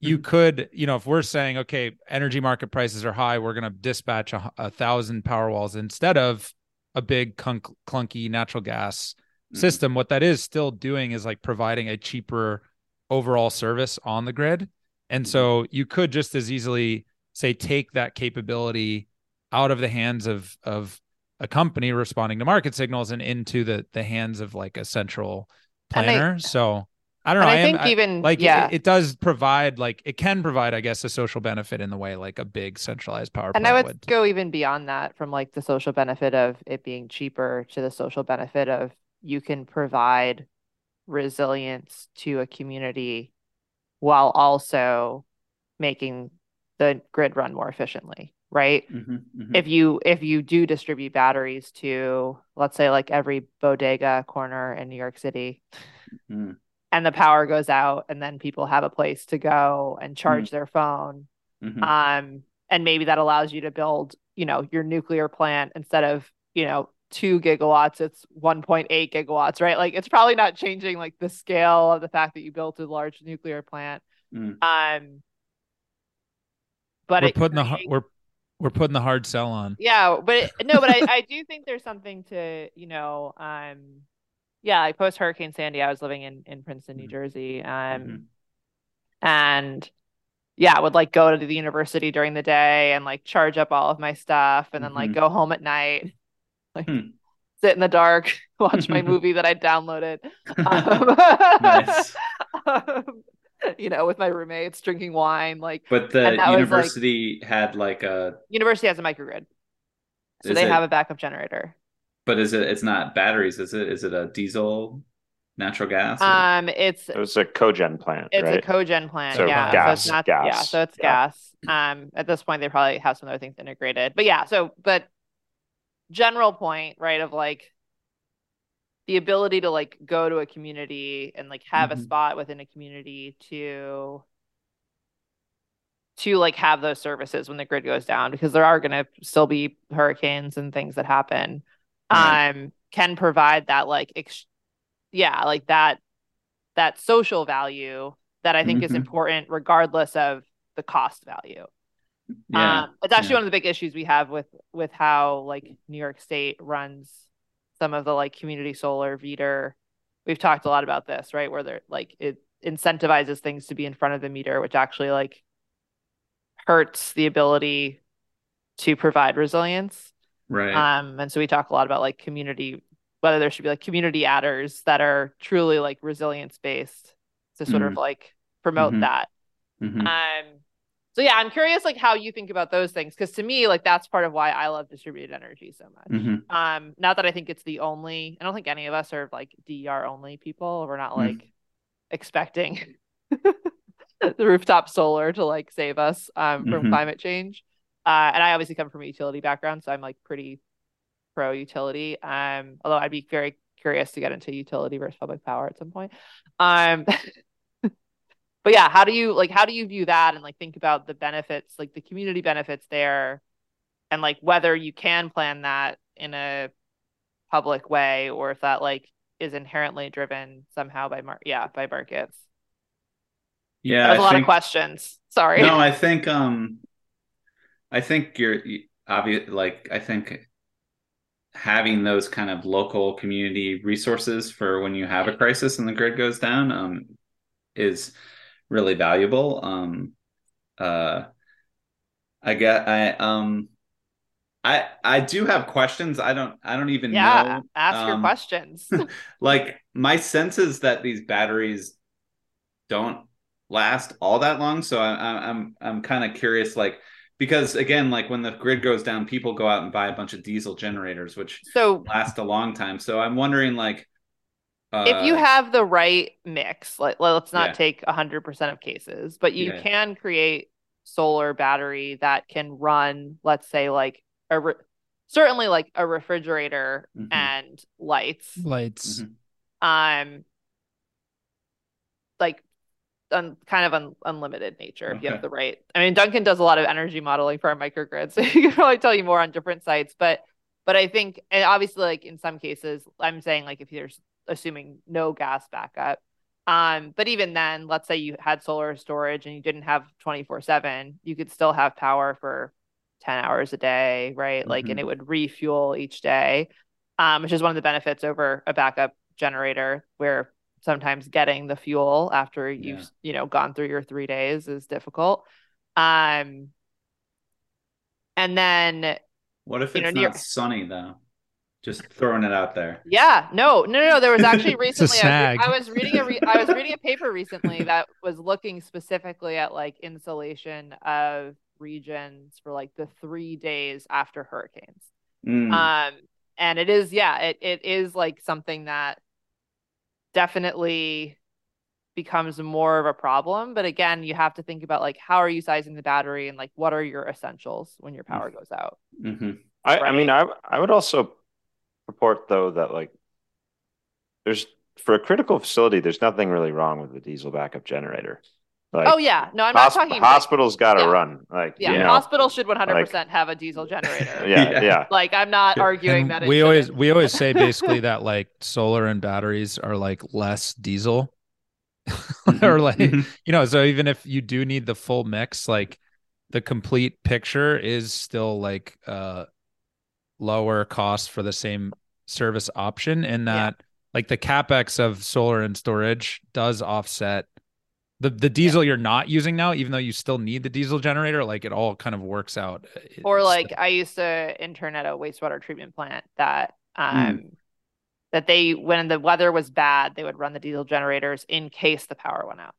you mm-hmm. could you know if we're saying okay energy market prices are high we're going to dispatch a, a, thousand power walls instead of a big clunk, clunky natural gas mm-hmm. system what that is still doing is like providing a cheaper overall service on the grid and mm-hmm. so you could just as easily say take that capability out of the hands of of a company responding to market signals and into the the hands of like a central planner. I, so I don't know. I, I think am, even like yeah. it, it, does provide like it can provide, I guess, a social benefit in the way like a big centralized power. Plant. And I would, would go even beyond that, from like the social benefit of it being cheaper to the social benefit of you can provide resilience to a community while also making the grid run more efficiently right mm-hmm, mm-hmm. if you if you do distribute batteries to let's say like every bodega corner in new york city mm-hmm. and the power goes out and then people have a place to go and charge mm-hmm. their phone mm-hmm. um and maybe that allows you to build you know your nuclear plant instead of you know 2 gigawatts it's 1.8 gigawatts right like it's probably not changing like the scale of the fact that you built a large nuclear plant mm. um but we're putting the we're we're putting the hard sell on. Yeah, but it, no, but I, I do think there's something to you know, um, yeah, like post Hurricane Sandy, I was living in in Princeton, New mm-hmm. Jersey, um, mm-hmm. and yeah, I would like go to the university during the day and like charge up all of my stuff, and then like mm-hmm. go home at night, like hmm. sit in the dark, watch my movie that I downloaded. Um, nice. um, you know, with my roommates drinking wine. Like, but the university like, had like a university has a microgrid, so they it, have a backup generator. But is it? It's not batteries, is it? Is it a diesel, natural gas? Or? Um, it's it's a cogen plant. It's right? a cogen plant. So yeah, gas, so it's not, gas. Yeah, so it's yeah. gas. Um, at this point, they probably have some other things integrated. But yeah, so but general point, right? Of like the ability to like go to a community and like have mm-hmm. a spot within a community to to like have those services when the grid goes down because there are going to still be hurricanes and things that happen right. um can provide that like ex- yeah, like that that social value that I think is Mhm. important regardless of the cost value. Yeah. Um, it's actually yeah. one of the big issues we have with with how like New York State runs some of the like community solar meter. We've talked a lot about this, right? Where they're like it incentivizes things to be in front of the meter, which actually like hurts the ability to provide resilience. right. Um, and so we talk a lot about like community, whether there should be like community adders that are truly like resilience based to sort of Mhm. like promote Mhm. that. Mhm. Um, so yeah, I'm curious like how you think about those things because to me, like that's part of why I love distributed energy so much. Mhm. Um, not that I think it's the only. I don't think any of us are like DER only people. We're not Mm. like expecting the rooftop solar to like save us um from Mhm. climate change. Uh, and I obviously come from a utility background, so I'm like pretty pro utility. Um, although I'd be very curious to get into utility versus public power at some point. Um, but yeah, how do you like how do you view that and like think about the benefits, like the community benefits there, and like whether you can plan that in a public way or if that like is inherently driven somehow by mar- yeah by markets. Yeah. That's a I lot think- of questions. Sorry. No, I think um I think you're obvious like I think having those kind of local community resources for when you have a crisis and the grid goes down um is really valuable. Um uh I get I um I I do have questions. I don't I don't even yeah, know ask your um, questions. like my sense is that these batteries don't last all that long so I, I, i'm i'm kind of curious like because again like when the grid goes down people go out and buy a bunch of diesel generators which so last a long time so i'm wondering like uh, if you have the right mix, like let's not Yeah. take 100% of cases, but you Yeah. can create solar battery that can run, let's say like a re- certainly like a refrigerator Mhm. and lights. Lights. Mhm. Um like un, kind of un, unlimited nature if you have the right. I mean Duncan does a lot of energy modeling for our microgrid, so he can probably tell you more on different sites, but but I think and obviously like in some cases I'm saying like if there's assuming no gas backup. Um, but even then, let's say you had solar storage and you didn't have 24 7, you could still have power for 10 hours a day, right? Like, and Mhm. it would refuel each day, um, which is one of the benefits over a backup generator where sometimes getting the fuel after you've, Yeah. you know, gone through your three days is difficult. Um, and then what if you it's know, not sunny though just throwing it out there Yeah, no, no, no, no. There was actually It's a recently I, was. I was reading a re- I was reading a paper recently that was looking specifically at like insolation of regions for like the three days after hurricanes. Mm, Um, and it is, yeah, it it is like something that definitely becomes more of a problem. But again, you have to think about like how are you sizing the battery and like what are your essentials when your power goes out. mhm. I, I mean, I I would also report though that like there's for a critical facility, there's nothing really wrong with the diesel backup generator. Like oh yeah, no, I'm not hosp- talking about hospitals got to Yeah. run. Like yeah, you know, hospitals should 100% have a diesel generator. yeah, Yeah. yeah, Like I'm not Yeah. arguing And that it we always shouldn't. we always say basically that like solar and batteries are like less diesel or like Mhm. you know so even if you do need the full mix like the complete picture is still like uh lower cost for the same service option in Yeah. that like the capex of solar and storage does offset the the diesel you're not using now even though you still need the diesel generator like it all kind of works out It- Or it's- like I used to intern at a wastewater treatment plant that um that they when the weather was bad, they would run the diesel generators in case the power went out.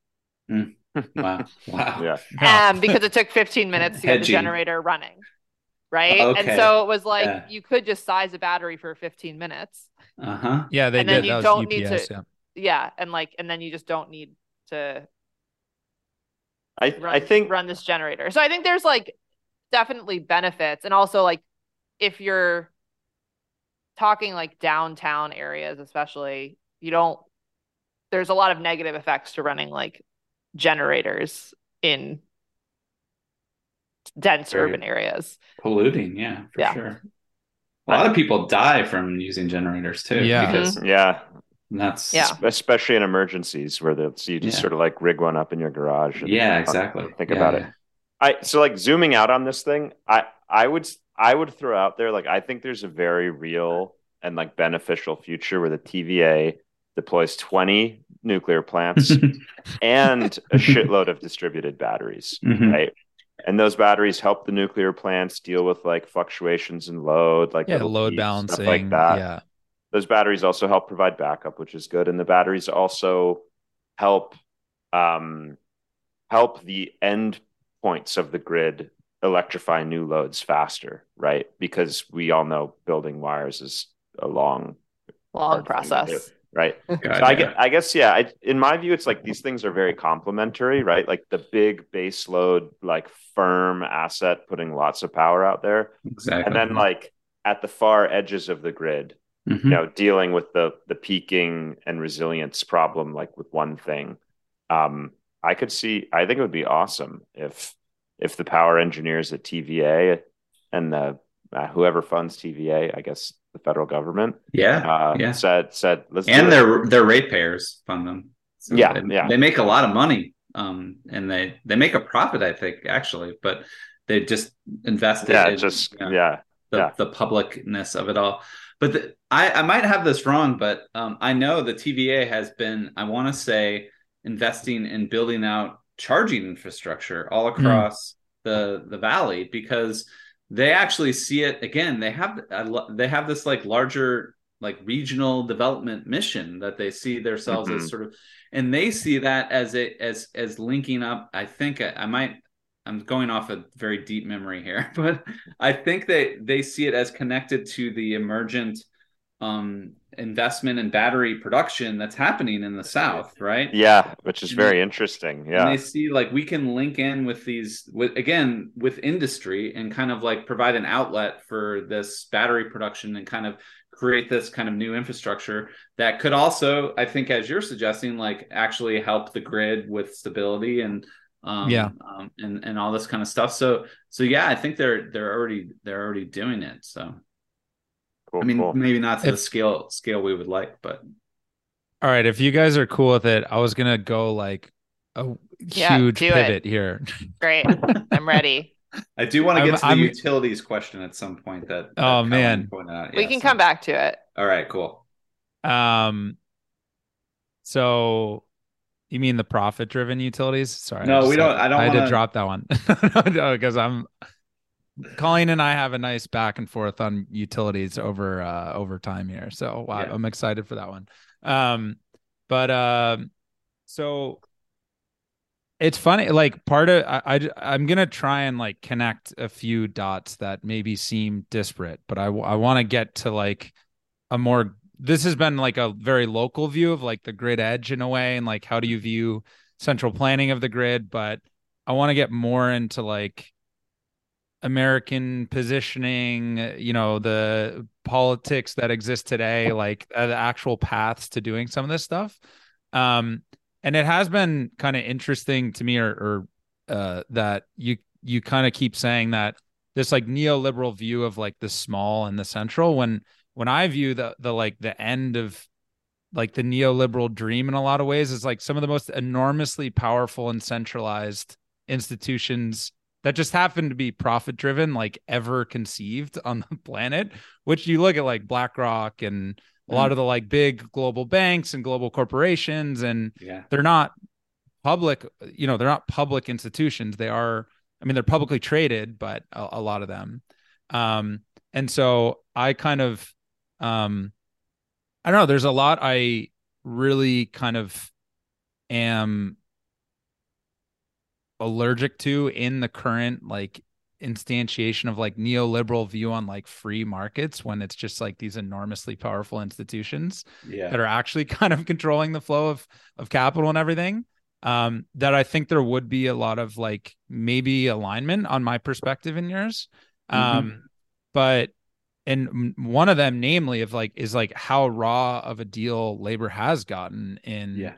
wow wow yeah. Yeah. Um because it took 15 minutes to get the generator running. Right? Okay. And so it was like Yeah. you could just size a battery for 15 minutes. uh-huh yeah they and then you that don't was need UPS to- yeah Yeah, and like and then you just don't need to I run, I think run this generator. So I think there's like definitely benefits and also like if you're talking like downtown areas especially, you don't there's a lot of negative effects to running like generators in dense Very- urban areas. polluting yeah for Yeah. sure a lot of people die from using generators too Yeah. because yeah, that's Yeah. especially in emergencies where the, so you just Yeah. sort of like rig one up in your garage. and Yeah, exactly. Think Yeah, about yeah. it. I so like zooming out on this thing, I I would I would throw out there like I think there's a very real and like beneficial future where the TVA deploys 20 nuclear plants and a shitload of distributed batteries, Mhm. right? And those batteries help the nuclear plants deal with like fluctuations in load, like Yeah, little load peaks, balancing. stuff like that Yeah. those batteries also help provide backup, which is good. And the batteries also help um, help the end points of the grid electrify new loads faster, right? Because we all know building wires is a long, Long hard thing process. Right? God, So I guess, I guess, yeah. I, in my view, it's like these things are very complementary, right? Like the big base load, like firm asset, putting lots of power out there, exactly. and then like at the far edges of the grid, Mhm. you know dealing with the the peaking and resilience problem like with one thing um i could see i think it would be awesome if if the power engineers at tva and the uh, whoever funds tva i guess the federal government yeah, uh yeah. said said let's and their their ratepayers fund them. So Yeah, they, yeah. they make a lot of money, um, and they they make a profit, I think, actually, but they just invested. yeah in, just you know, yeah the, yeah. the publicness of it all. But the, I, I might have this wrong, but um, I know the TVA has been, I want to say, investing in building out charging infrastructure all Hmm. across the the valley because they actually see it again. They have they have this like larger like regional development mission that they see themselves Mhm. as sort of, and they see that as it as as linking up. I think I, I might. I'm going off a very deep memory here, but I think they they see it as connected to the emergent um, investment in battery production that's happening in the South, right? yeah which is And very they- interesting And yeah they see like we can link in with these with again with industry and kind of like provide an outlet for this battery production and kind of create this kind of new infrastructure that could also, I think, as you're suggesting, like actually help the grid with stability and um, Yeah. um, and and all this kind of stuff. So so yeah, I think they're they're already they're already doing it. So cool, I mean, cool. maybe not to the scale scale we would like, but All right, if you guys are cool with it, I was gonna go like a Yeah, huge do it. pivot here. Great. I'm ready. I do want to I'm- get to the I'm- utilities question at some point. That, that Oh, man. pointed out. we can so- come back to it. All right, cool. Um, so you mean the profit driven utilities? Sorry, No, just we had- don't- I don't had wanna- to drop that one no, because I'm Colleen and I have a nice back and forth on utilities over uh over time here. So wow, Yeah. I'm excited for that one. Um, but um, so it's funny. Like part of I, I I'm gonna try and like connect a few dots that maybe seem disparate, but I I want to get to like a more. This has been like a very local view of like the grid edge in a way, and like how do you view central planning of the grid, but I want to get more into like American positioning, you know, the politics that exist today, like uh, the actual paths to doing some of this stuff. Um, and it has been kind of interesting to me, or, or uh, that you you kind of keep saying that this like neoliberal view of like the small and the central. When when I view the the like the end of like the neoliberal dream in a lot of ways is like some of the most enormously powerful and centralized institutions that just happened to be profit driven like ever conceived on the planet which you look at like blackrock and a lot of the like big global banks and global corporations and Yeah. they're not public you know they're not public institutions. They are i mean they're publicly traded but a, a lot of them. Um and so i kind of um i don't know there's a lot i really kind of am allergic to in the current like instantiation of like neoliberal view on like free markets when it's just like these enormously powerful institutions Yeah. that are actually kind of controlling the flow of of capital and everything um that i think there would be a lot of like maybe alignment on my perspective in yours um but and one of them namely of like is like how raw of a deal labor has gotten in Yeah.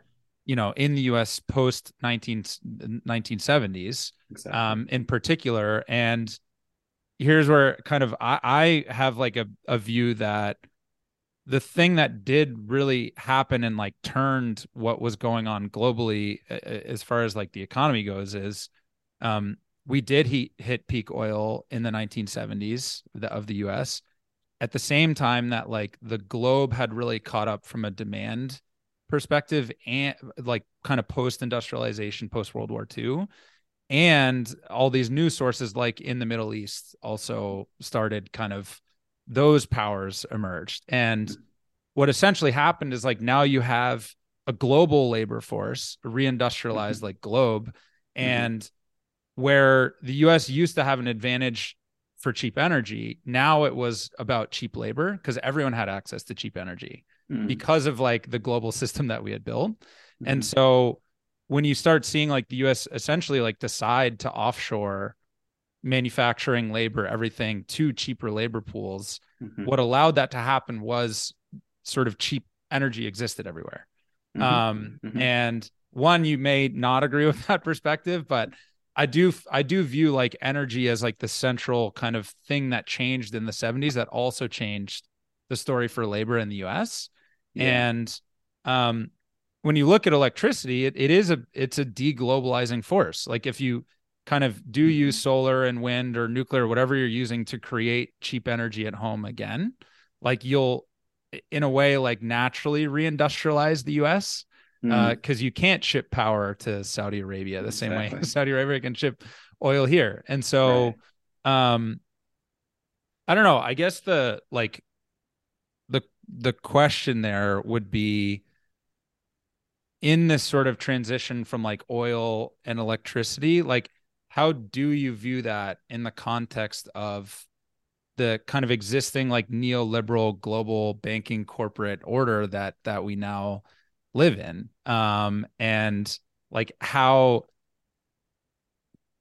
You know in the us post 19 1970s Exactly. um, in particular. And here's where kind of I, I have like a, a view that the thing that did really happen and like turned what was going on globally as far as like the economy goes is um, we did he, hit peak oil in the 1970s of the US at the same time that like the globe had really caught up from a demand perspective and like kind of post industrialization post World War II and all these new sources like in the Middle East also started kind of those powers emerged. And what essentially happened is like now you have a global labor force, reindustrialized mm-hmm. like globe, mm-hmm. and mm-hmm. where the US used to have an advantage for cheap energy, now it was about cheap labor because everyone had access to cheap energy mm-hmm. because of like the global system that we had built. And mm-hmm. so when you start seeing like the US essentially like decide to offshore manufacturing labor, everything to cheaper labor pools. Mm-hmm. What allowed that to happen was sort of cheap energy existed everywhere. Mm-hmm. Um, mm-hmm. And one, you may not agree with that perspective, but I do I do view like energy as like the central kind of thing that changed in the 70s that also changed the story for labor in the US. Yeah. And um when you look at electricity, it, it is a it's a deglobalizing force. Like if you kind of do mm-hmm. use solar and wind or nuclear, whatever you're using to create cheap energy at home again, like you'll, in a way, like naturally reindustrialize the US because uh, mm. uh, you can't ship power to Saudi Arabia the exactly. same way Saudi Arabia can ship oil here. And so, right. um, I don't know. I guess the like the question there would be in this sort of transition from like oil and electricity, like how do you view that in the context of the kind of existing like neoliberal global banking corporate order that that we now live in? Um and like how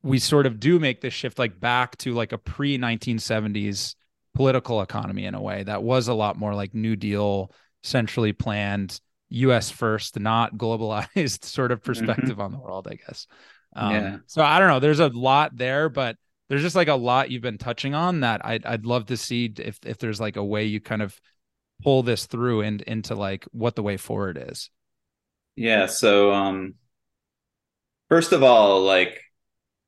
we sort of do make this shift like back to like a pre 1970s political economy in a way that was a lot more like new deal centrally planned us first not globalized sort of mm-hmm. perspective mm-hmm. on the world i guess um, yeah. So I don't know. There's a lot there, but there's just like a lot you've been touching on that I'd I'd love to see if if there's like a way you kind of pull this through and into like what the way forward is. Yeah. So um, first of all, like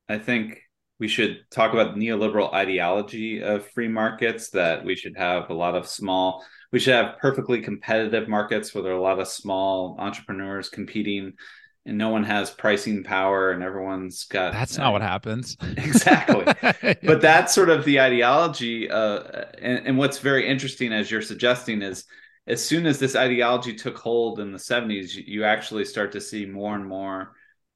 I think we should talk about the neoliberal ideology of free markets. That we should have a lot of small. We should have perfectly competitive markets where there are a lot of small entrepreneurs competing and no one has pricing power and everyone's got that's uh, not what happens exactly but that's sort of the ideology uh, and, and, what's very interesting as you're suggesting is as soon as this ideology took hold in the 70s you actually start to see more and more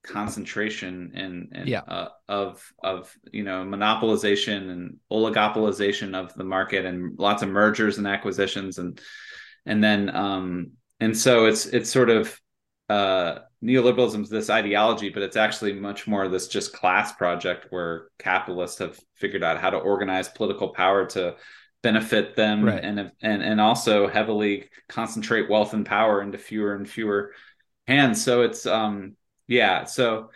concentration and, and yeah. uh, of of you know monopolization and oligopolization of the market and lots of mergers and acquisitions and and then um and so it's it's sort of uh neoliberalism is this ideology, but it's actually much more this just class project where capitalists have figured out how to organize political power to benefit them right. and and and also heavily concentrate wealth and power into fewer and fewer hands. So it's um yeah, so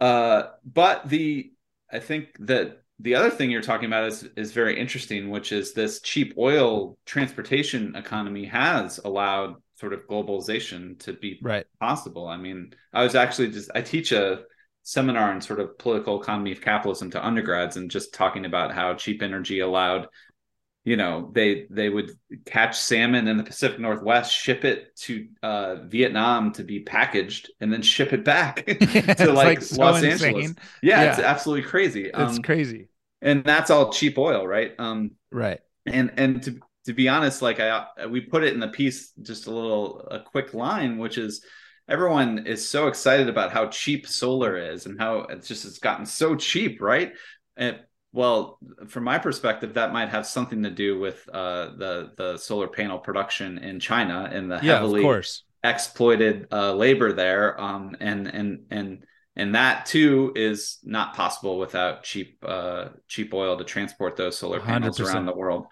uh but the I think that the other thing you're talking about is is very interesting, which is this cheap oil transportation economy has allowed sort of globalization to be right. possible. I mean, I was actually just I teach a seminar on sort of political economy of capitalism to undergrads and just talking about how cheap energy allowed you know they they would catch salmon in the pacific northwest ship it to uh, vietnam to be packaged and then ship it back to like, like so los insane. angeles. yeah, yeah, it's absolutely crazy. It's um, crazy. and that's all cheap oil right? Um right. and and to to be honest, like I we put it in the piece just a little a quick line, which is everyone is so excited about how cheap solar is and how it's just it's gotten so cheap, right? And well, from my perspective, that might have something to do with uh, the the solar panel production in China and the yeah, heavily exploited uh, labor there, um, and and and and that too is not possible without cheap uh, cheap oil to transport those solar panels 100%. around the world.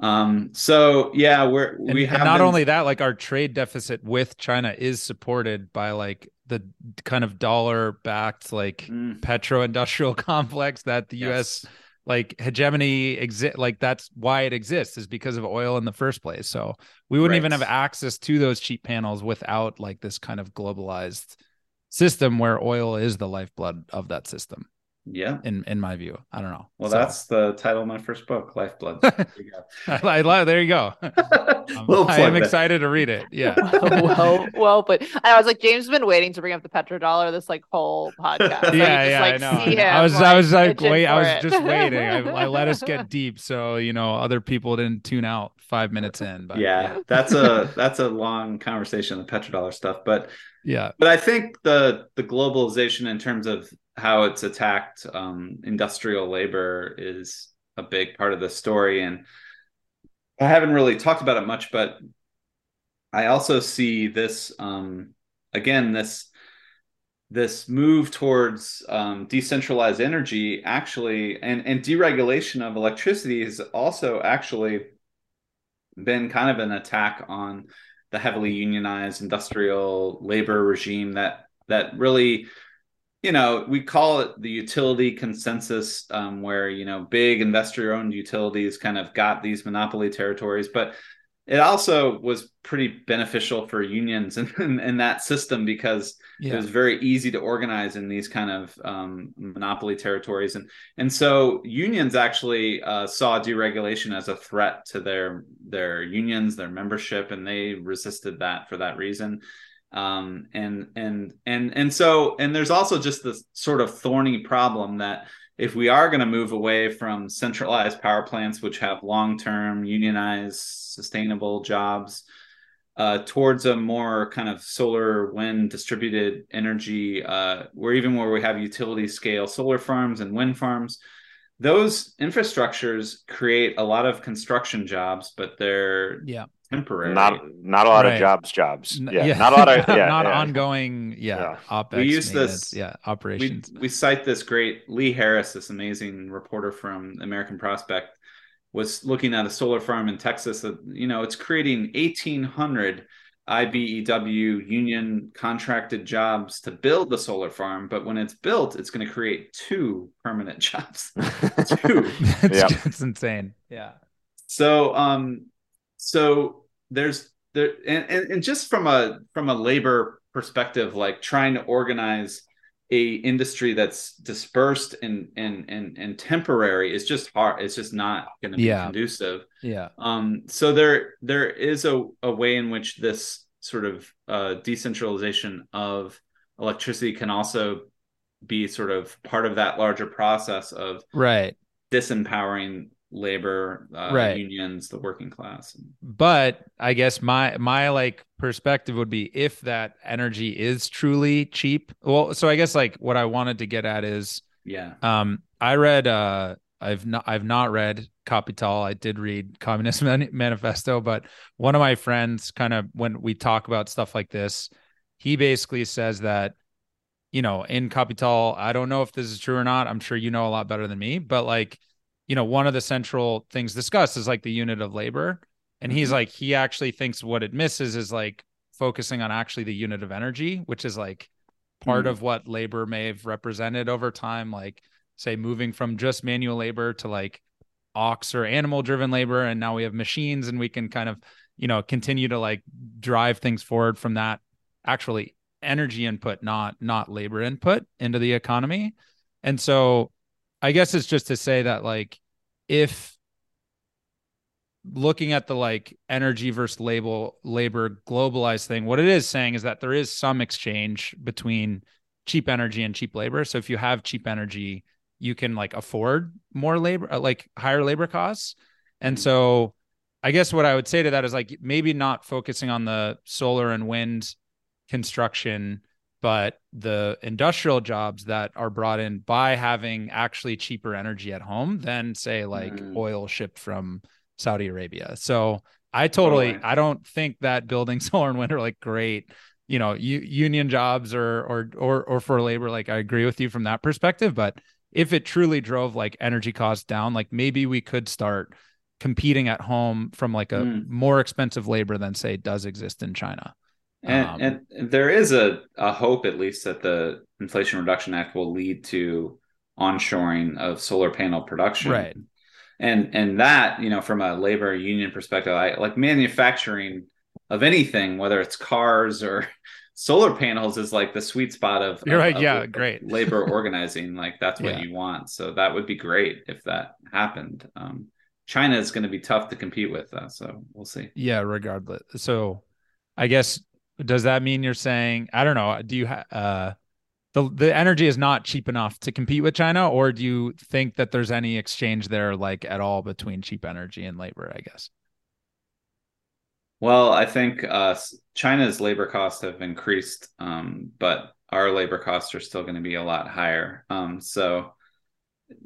Um, so yeah, we're and, we have not been... only that, like our trade deficit with China is supported by like the kind of dollar backed like mm. petro industrial complex that the yes. US like hegemony exist like that's why it exists is because of oil in the first place so we wouldn't Right. even have access to those cheap panels without like this kind of globalized system where oil is the lifeblood of that system Yeah. in in my view i don't know Well, So, that's the title of my first book, Lifeblood. There you go. I, I, there you go Um, Little i am excited to read it yeah well, well, but I was like, James has been waiting to bring up the petrodollar this like whole podcast. I could yeah, just, yeah, like, I know. see I him, was, I was like, wait, I was just waiting. I, I let us get deep, so you know, other people didn't tune out five minutes in. But yeah, that's a that's a long conversation, the petrodollar stuff. But yeah, but I think the the globalization in terms of how it's attacked um, industrial labor is a big part of the story, and I haven't really talked about it much, but I also see this um, again this this move towards um, decentralized energy actually and and deregulation of electricity has also actually been kind of an attack on the heavily unionized industrial labor regime that that really you know we call it the utility consensus um, where you know big investor owned utilities kind of got these monopoly territories but it also was pretty beneficial for unions in, in, in that system because it was very easy to organize in these kind of um, monopoly territories. And and so unions actually uh, saw deregulation as a threat to their their unions their membership and they resisted that for that reason um, and and and and so and there's also just this sort of thorny problem that if we are going to move away from centralized power plants which have long-term unionized sustainable jobs uh, towards a more kind of solar wind distributed energy, uh, where even where we have utility scale solar farms and wind farms, those infrastructures create a lot of construction jobs, but they're yeah, temporary. Not not a lot Right. of jobs. Jobs. N- Yeah, not a lot of yeah, not yeah. ongoing. Yeah, Yeah. OpEx. We use this- Yeah, we, operations. we cite this great Lee Harris, this amazing reporter from American Prospect, was looking at a solar farm in Texas that you know it's creating 1,800 IBEW union contracted jobs to build the solar farm, but when it's built, it's going to create two permanent jobs. two. it's, Yep. it's insane. Yeah, So um so there's there and, and, and just from a from a labor perspective, like trying to organize a industry that's dispersed and and and and temporary is just hard. It's just not going to be Yeah. conducive. yeah, Um, so there there is a, a way in which this sort of uh, decentralization of electricity can also be sort of part of that larger process of right. disempowering labor uh, Right. unions the working class but i guess my my like perspective would be if that energy is truly cheap well so i guess like what i wanted to get at is yeah. um i read uh i've not i've not read capital. I did read communist Man- manifesto but one of my friends kind of when we talk about stuff like this he basically says that you know in capital i don't know if this is true or not. I'm sure you know a lot better than me but like you know one of the central things discussed is like the unit of labor and he's Mhm. like he actually thinks what it misses is like focusing on actually the unit of energy which is like part Mhm. of what labor may have represented over time like say moving from just manual labor to like ox or animal driven labor and now we have machines and we can kind of you know continue to like drive things forward from that actually energy input not not labor input into the economy and so i guess it's just to say that like if looking at the like energy versus label labor globalized thing what it is saying is that there is some exchange between cheap energy and cheap labor so if you have cheap energy you can like afford more labor uh, like higher labor costs and Mhm. so i guess what i would say to that is like maybe not focusing on the solar and wind construction but the industrial jobs that are brought in by having actually cheaper energy at home than say like Mm. oil shipped from Saudi Arabia. So I totally Totally. I don't think that building solar and wind are like great, you know, u- union jobs or or or or for labor like I agree with you from that perspective, but if it truly drove like energy costs down, like maybe we could start competing at home from like a Mm. more expensive labor than say does exist in China. And, Um, and there is a, a hope at least that the inflation reduction act will lead to onshoring of solar panel production. Right. And and that, you know, from a labor union perspective, I like manufacturing of anything, whether it's cars or solar panels is like the sweet spot of, You're right. of Yeah, great. labor organizing. Like that's what Yeah. you want. So that would be great if that happened. Um, China is going to be tough to compete with, uh, so we'll see. Yeah, regardless. So I guess does that mean you're saying I don't know, do you ha- uh the the energy is not cheap enough to compete with China or do you think that there's any exchange there like at all between cheap energy and labor, I guess? Well, I think uh, China's labor costs have increased, um, but our labor costs are still going to be a lot higher. Um, so,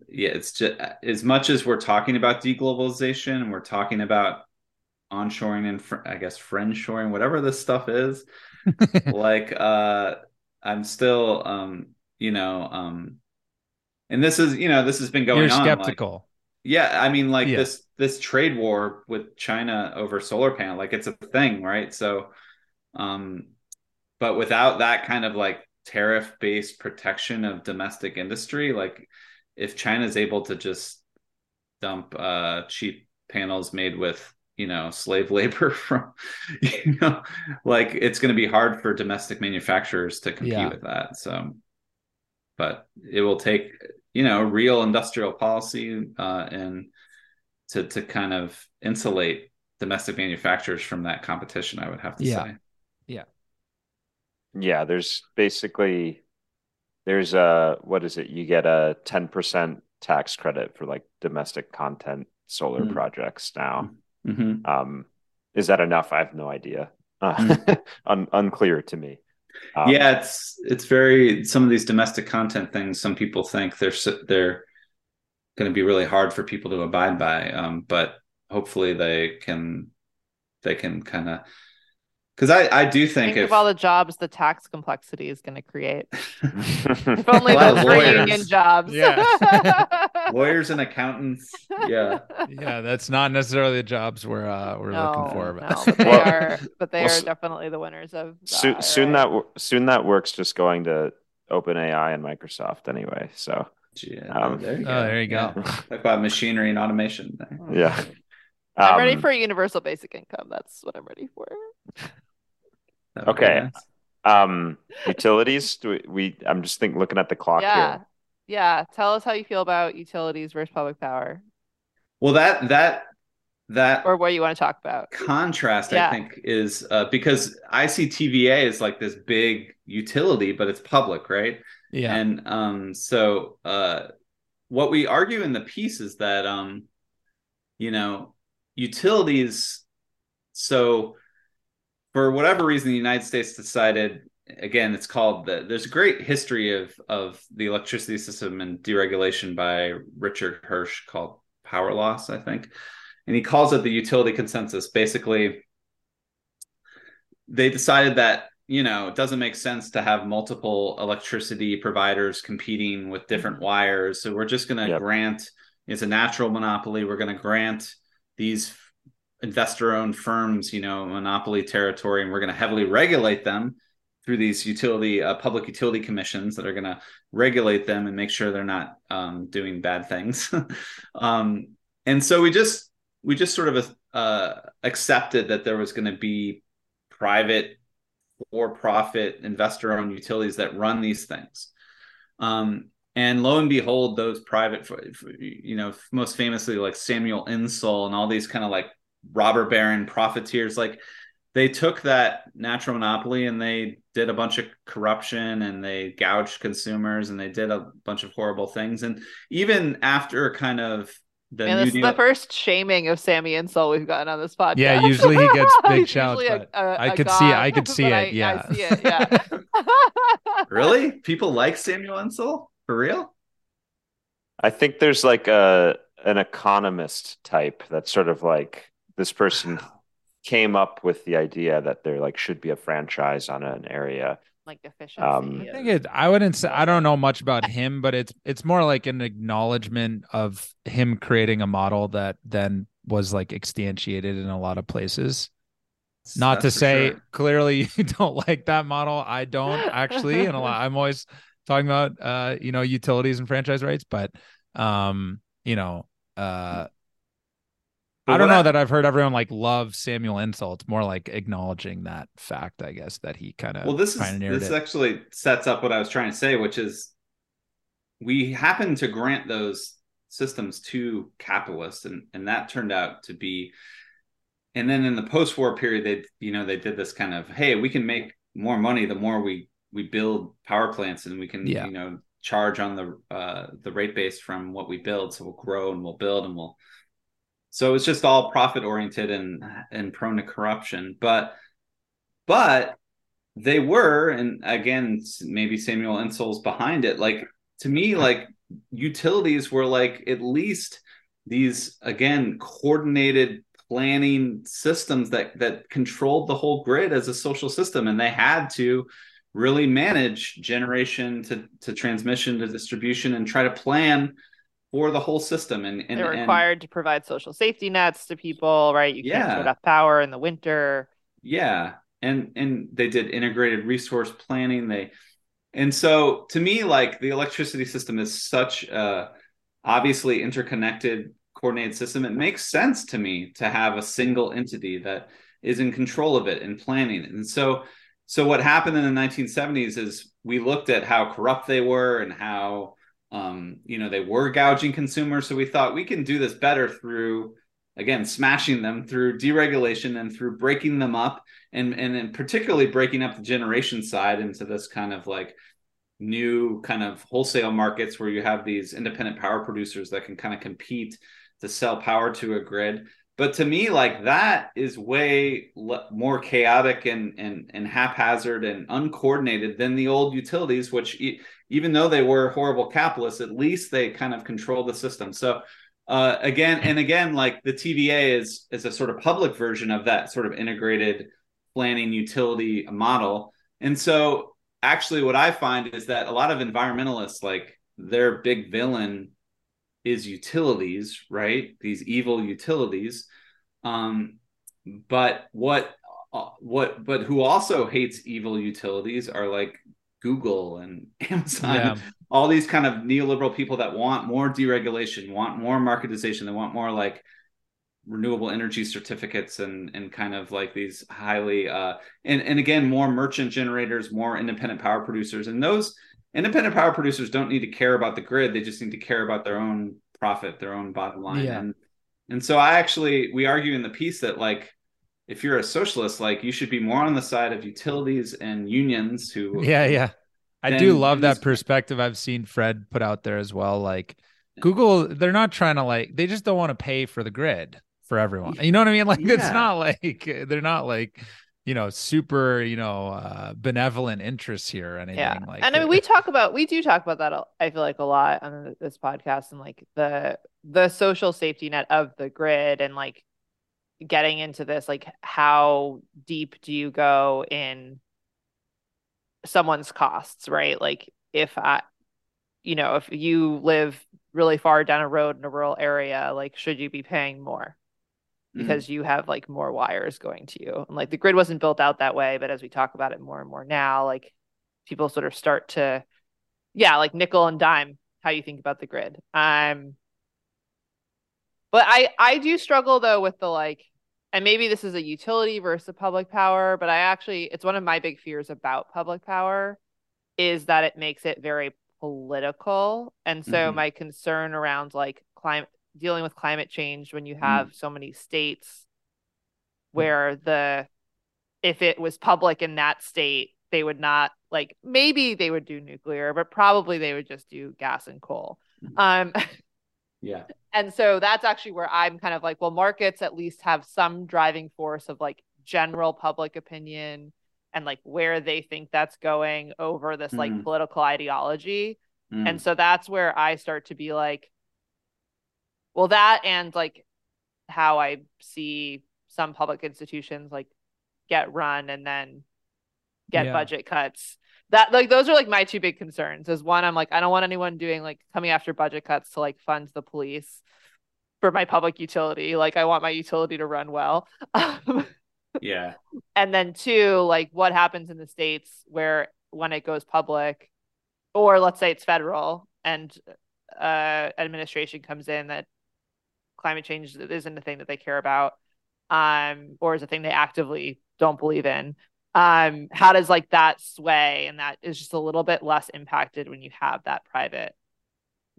yeah, it's just as much as we're talking about deglobalization and we're talking about onshoring and fr- I guess friendshoring, whatever this stuff is, like uh, I'm still, um, you know, um, and this is, you know, this has been going you're on. like- skeptical. yeah, I mean, like Yeah. this this trade war with China over solar panel, like it's a thing, right? So, um, but without that kind of like tariff based protection of domestic industry, like if China's able to just dump uh cheap panels made with you know slave labor from you know like it's going to be hard for domestic manufacturers to compete Yeah. with that so but it will take you know real industrial policy uh and to to kind of insulate domestic manufacturers from that competition i would have to Yeah. say Yeah, Yeah, there's basically there's a what is it? You get a 10% tax credit for like domestic content solar Mm. projects now. Hmm Um, is that enough? I have no idea. Uh, un- unclear to me. Um, yeah it's it's very some of these domestic content things some people think they're they're going to be really hard for people to abide by um but hopefully they can they can kind of because i i do think, Think if of all the jobs the tax complexity is going to create. If If only A lot of those were union jobs. Yeah. lawyers and accountants yeah yeah, that's not necessarily the jobs we're uh we're no, looking for. no, but they Well- are, but they well, are definitely the winners of. the soon, soon IRA. that soon that work's just going to OpenAI and Microsoft anyway. So yeah Um, there you Oh, go there you go. Yeah. talk about machinery and automation yeah, I'm ready Um, for a universal basic income. That's what I'm ready for. That would be Okay. nice. um utilities. Do we, we? I'm just thinking, looking at the clock Yeah, here. Yeah. Tell us how you feel about utilities versus public power, well that that that or what you want to talk about. contrast Yeah. i think is uh, because ictva is like this big utility but it's public right Yeah. and um so uh what we argue in the piece is that um you know utilities so for whatever reason the united states decided again it's called the, there's a great history of of the electricity system and deregulation by richard hirsh called power loss i think. And he calls it the utility consensus. Basically they decided that you know it doesn't make sense to have multiple electricity providers competing with different mm-hmm. wires. So we're just going to Yep. grant it's a natural monopoly. We're going to grant these investor owned firms you know monopoly territory and we're going to heavily regulate them through these utility uh, public utility commissions that are going to regulate them and make sure they're not um, doing bad things. Um, and so we just we just sort of uh, accepted that there was going to be private for profit investor owned utilities that run these things. Um, and lo and behold those private you know most famously like samuel insull and all these kind of like robber baron profiteers like they took that natural monopoly and they did a bunch of corruption and they gouged consumers and they did a bunch of horrible things and even after kind of the And new this is the first shaming of Sammy Insull we've gotten on this podcast. Yeah, usually he gets big He's shouts, usually a- but a- I a could see it- I could see it, I- yeah. I see it. Yeah. really people like samuel insull for real I think there's like a an economist type that's sort of like this person came up with the idea that there like should be a franchise on an area. like efficiency. Um, I think it. I wouldn't say. I don't know much about him, but it's it's more like an acknowledgement of him creating a model that then was like instantiated in a lot of places. Not That's to say sure. clearly you don't like that model. I don't actually, and a lot. I'm always talking about uh, you know, utilities and franchise rights, but um, you know, uh I don't know I, that I've heard everyone like love Samuel Insull. It's more like acknowledging that fact, I guess, that he kind of well. This is this it. actually sets up what I was trying to say, which is we happen to grant those systems to capitalists, and and that turned out to be. And then in the post-war period, they you know they did this kind of hey, we can make more money the more we we build power plants, and we can yeah. you know charge on the uh, the rate base from what we build, so we'll grow and we'll build and we'll so it was just all profit oriented and and prone to corruption. But but they were, and again, maybe Samuel Insull's behind it. Like to me, like utilities were like at least these again coordinated planning systems that that controlled the whole grid as a social system and they had to really manage generation to, to transmission to distribution and try to plan for the whole system and, and they're required and, to provide social safety nets to people right? You can't yeah. shut off power in the winter. Yeah. And and they did integrated resource planning. They and so to me like the electricity system is such a obviously interconnected coordinated system. It makes sense to me to have a single entity that is in control of it and planning and so so what happened in the 1970s is we looked at how corrupt they were and how um, you know, they were gouging consumers. So we thought we can do this better through, again, smashing them through deregulation and through breaking them up and, and, and particularly breaking up the generation side into this kind of like new kind of wholesale markets where you have these independent power producers that can kind of compete to sell power to a grid but to me like that is way le- more chaotic and and and haphazard and uncoordinated than the old utilities which e- even though they were horrible capitalists, at least they kind of controlled the system. So uh, again and again, like the TVA is is a sort of public version of that sort of integrated planning utility model. And so actually what I find is that a lot of environmentalists like their big villain is utilities, right? These evil utilities. Um, but what uh, what but who also hates evil utilities are like Google and Amazon, yeah. all these kind of neoliberal people that want more deregulation, want more marketization, they want more like renewable energy certificates and and kind of like these highly uh and and again more merchant generators, more independent power producers, and those independent power producers don't need to care about the grid; they just need to care about their own profit, their own bottom line. Yeah. And and so I actually we argue in the piece that like if you're a socialist, like you should be more on the side of utilities and unions who Yeah, yeah. I do love that perspective I've seen Fred put out there as well. Like Google, they're not trying to like they just don't want to pay for the grid for everyone. You know what I mean? Like yeah. it's not like they're not like you know super you know uh benevolent interests here or anything yeah. like and i mean we talk about we do talk about that i feel like a lot on this podcast and like the the social safety net of the grid and like getting into this like how deep do you go in someone's costs right like if i you know if you live really far down a road in a rural area like should you be paying more mm-hmm. because mm-hmm. you have like more wires going to you and like the grid wasn't built out that way but as we talk about it more and more now like people sort of start to yeah like nickel and dime how you think about the grid um but I I do struggle though with the like and maybe this is a utility versus a public power, but I actually it's one of my big fears about public power is that it makes it very political. And so mm-hmm. my concern around like climate dealing with climate change when you have mm. so many states mm. where the if it was public in that state, they would not like maybe they would do nuclear, but probably they would just do gas and coal. Mm-hmm. Um Yeah. And so that's actually where I'm kind of like, well, markets at least have some driving force of like general public opinion and like where they think that's going over this like mm. political ideology. Mm. And so that's where I start to be like, well, that and like how I see some public institutions like get run and then get yeah. budget cuts that like those are like my two big concerns is one i'm like i don't want anyone doing like coming after budget cuts to like fund the police for my public utility like i want my utility to run well yeah and then two like what happens in the states where when it goes public or let's say it's federal and uh, administration comes in that climate change isn't a thing that they care about, um, or is a thing they actively don't believe in. Um, how does like that sway and that is just a little bit less impacted when you have that private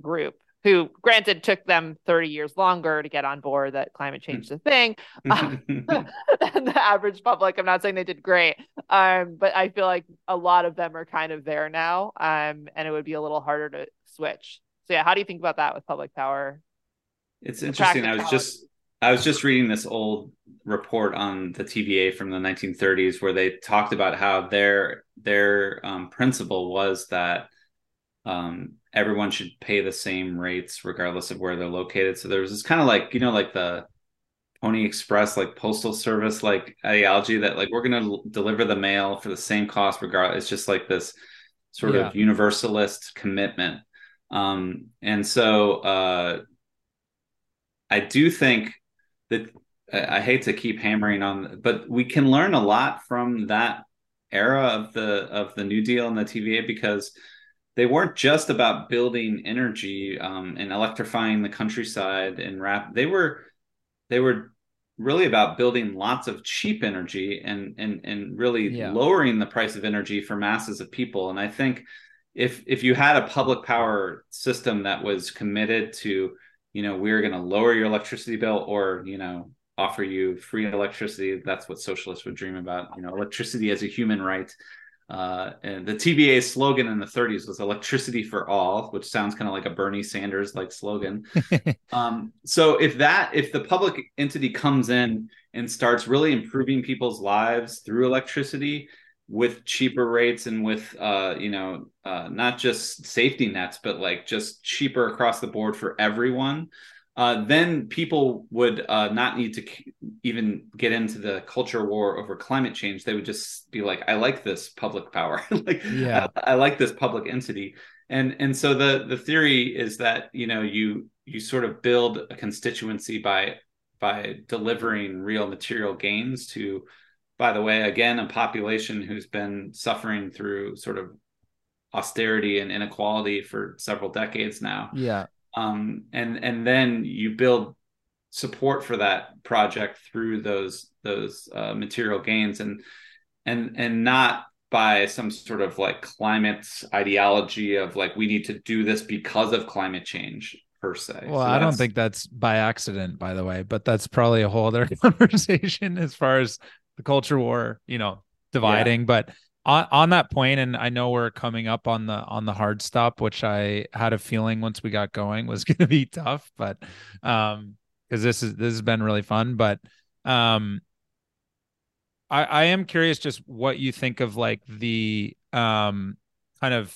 group who granted took them 30 years longer to get on board that climate change is a thing. Um, the average public i'm not saying they did great um, but i feel like a lot of them are kind of there now um, and it would be a little harder to switch. So yeah how do you think about that with public power? It's interesting. I was just i was just reading this old report on the tva from the 1930s where they talked about how their their um, principle was that um, everyone should pay the same rates regardless of where they're located. So there was this kind of like, you know, like the Pony Express, like postal service, like ideology that like we're going to l- deliver the mail for the same cost regardless. It's just like this sort yeah. of universalist commitment. Um, and so uh, I do think that I, hate to keep hammering on, but we can learn a lot from that era of the of the New Deal and the TVA because they weren't just about building energy um, and electrifying the countryside and rap. They were they were really about building lots of cheap energy and and and really yeah. lowering the price of energy for masses of people. And I think if if you had a public power system that was committed to you know we're going to lower your electricity bill or you know offer you free electricity that's what socialists would dream about you know electricity as a human right uh, and the TVA slogan in the 30s was "Electricity for All," which sounds kind of like a Bernie Sanders like slogan. um, so if that, if the public entity comes in and starts really improving people's lives through electricity with cheaper rates and with, uh, you know, uh, not just safety nets, but like just cheaper across the board for everyone, uh, then people would uh, not need to even get into the culture war over climate change. They would just be like, "I like this public power. like, yeah, I, I, like this public entity." And and so the the theory is that you know you you sort of build a constituency by by delivering real material gains to, by the way, again, a population who's been suffering through sort of austerity and inequality for several decades now. Yeah um, and and then you build support for that project through those those uh, material gains and and and not by some sort of like climate ideology of like we need to do this because of climate change per se. Well, so I don't think that's by accident, by the way, but that's probably a whole other conversation as far as the culture war, you know, dividing. Yeah. But on, on that point and i know we're coming up on the on the hard stop which i had a feeling once we got going was going to be tough but um because this is this has been really fun but um i i am curious just what you think of like the um kind of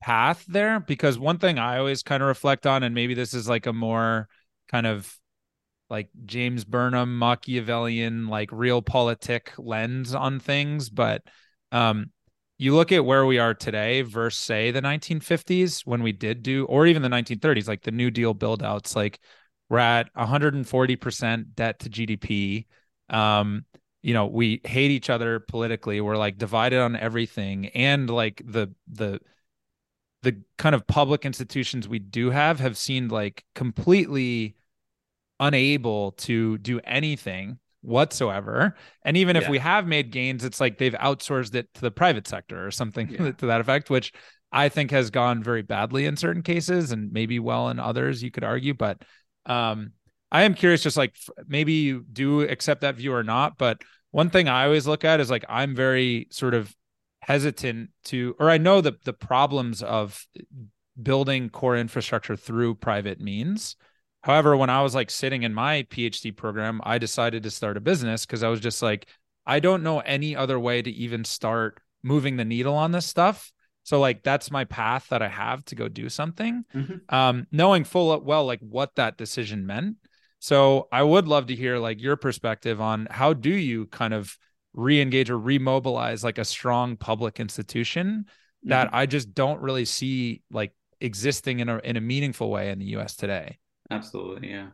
path there because one thing i always kind of reflect on and maybe this is like a more kind of like James Burnham Machiavellian like realpolitik lens on things but um, you look at where we are today versus say the 1950s when we did do, or even the 1930s, like the New Deal buildouts, like we're at 140% debt to GDP. Um, you know, we hate each other politically. We're like divided on everything, and like the the the kind of public institutions we do have have seemed like completely unable to do anything whatsoever. And even if yeah. we have made gains, it's like they've outsourced it to the private sector or something yeah. to that effect, which I think has gone very badly in certain cases and maybe well in others, you could argue. But um, I am curious, just like maybe you do accept that view or not. But one thing I always look at is like I'm very sort of hesitant to, or I know the the problems of building core infrastructure through private means However, when I was like sitting in my PhD program, I decided to start a business because I was just like, I don't know any other way to even start moving the needle on this stuff. So like that's my path that I have to go do something. Mm-hmm. Um, knowing full well like what that decision meant. So I would love to hear like your perspective on how do you kind of re-engage or remobilize like a strong public institution mm-hmm. that I just don't really see like existing in a in a meaningful way in the US today. Absolutely, yeah,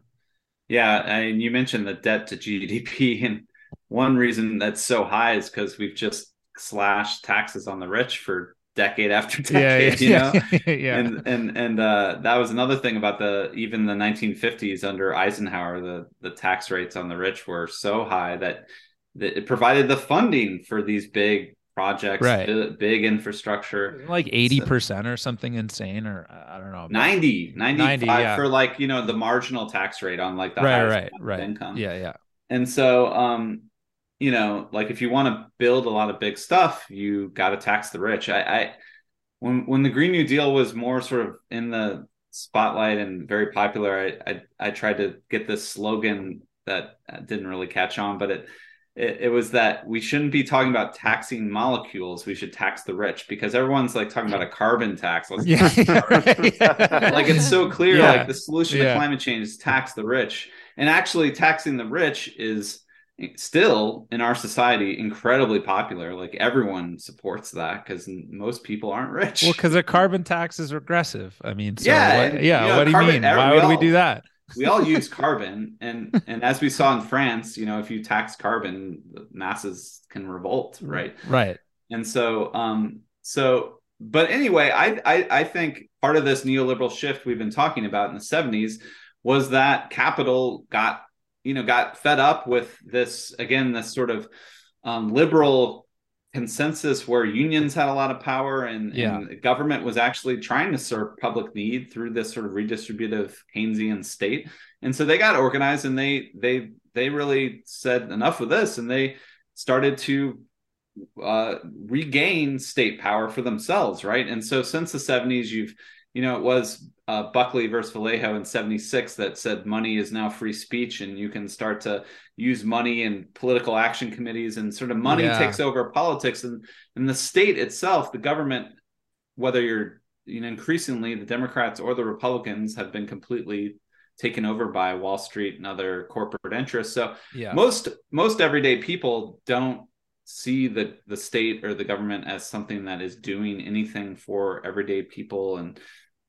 yeah. And you mentioned the debt to GDP, and one reason that's so high is because we've just slashed taxes on the rich for decade after decade, yeah, you know. yeah, yeah. And and and uh, that was another thing about the even the 1950s under Eisenhower, the the tax rates on the rich were so high that, that it provided the funding for these big projects, Right. bi- big infrastructure. like 80% or something insane or I don't know. 90, 95 yeah. for like, you know, the marginal tax rate on like the right, highest right, right. income. Yeah, yeah. And so, um, you know, like if you want to build a lot of big stuff, you got to tax the rich. I, I, when when the Green New Deal was more sort of in the spotlight and very popular, I I, I tried to get this slogan that uh, didn't really catch on, but it, it it was that we shouldn't be talking about taxing molecules. We should tax the rich because everyone's like talking about a carbon tax. Let's Yeah. like it's so clear Yeah. like the solution Yeah. to climate change is tax the rich and actually taxing the rich is eh, still in our society incredibly popular like everyone supports that because most people aren't rich Well, because a carbon tax is regressive. I mean, so Yeah, what- yeah. you know, what do you mean? Why would we do that? We all use carbon and and as we saw in france you know if you tax carbon the masses can revolt right Right. and so um so but anyway I, I i think part of this neoliberal shift we've been talking about in the 70s was that capital got you know got fed up with this again this sort of um, liberal consensus where unions had a lot of power and, Yeah. and government was actually trying to serve public need through this sort of redistributive keynesian state and so they got organized and they they they really said enough of this and they started to uh, regain state power for themselves, right? And so since the 70s, you've, you know, it was uh, Buckley versus Valeo in 76 that said money is now free speech and you can start to use money in political action committees and sort of money Yeah. takes over politics and, and the state itself, the government, whether you're, you know, increasingly the Democrats or the Republicans have been completely taken over by Wall Street and other corporate interests. So Yeah. most most everyday people don't see the the state or the government as something that is doing anything for everyday people and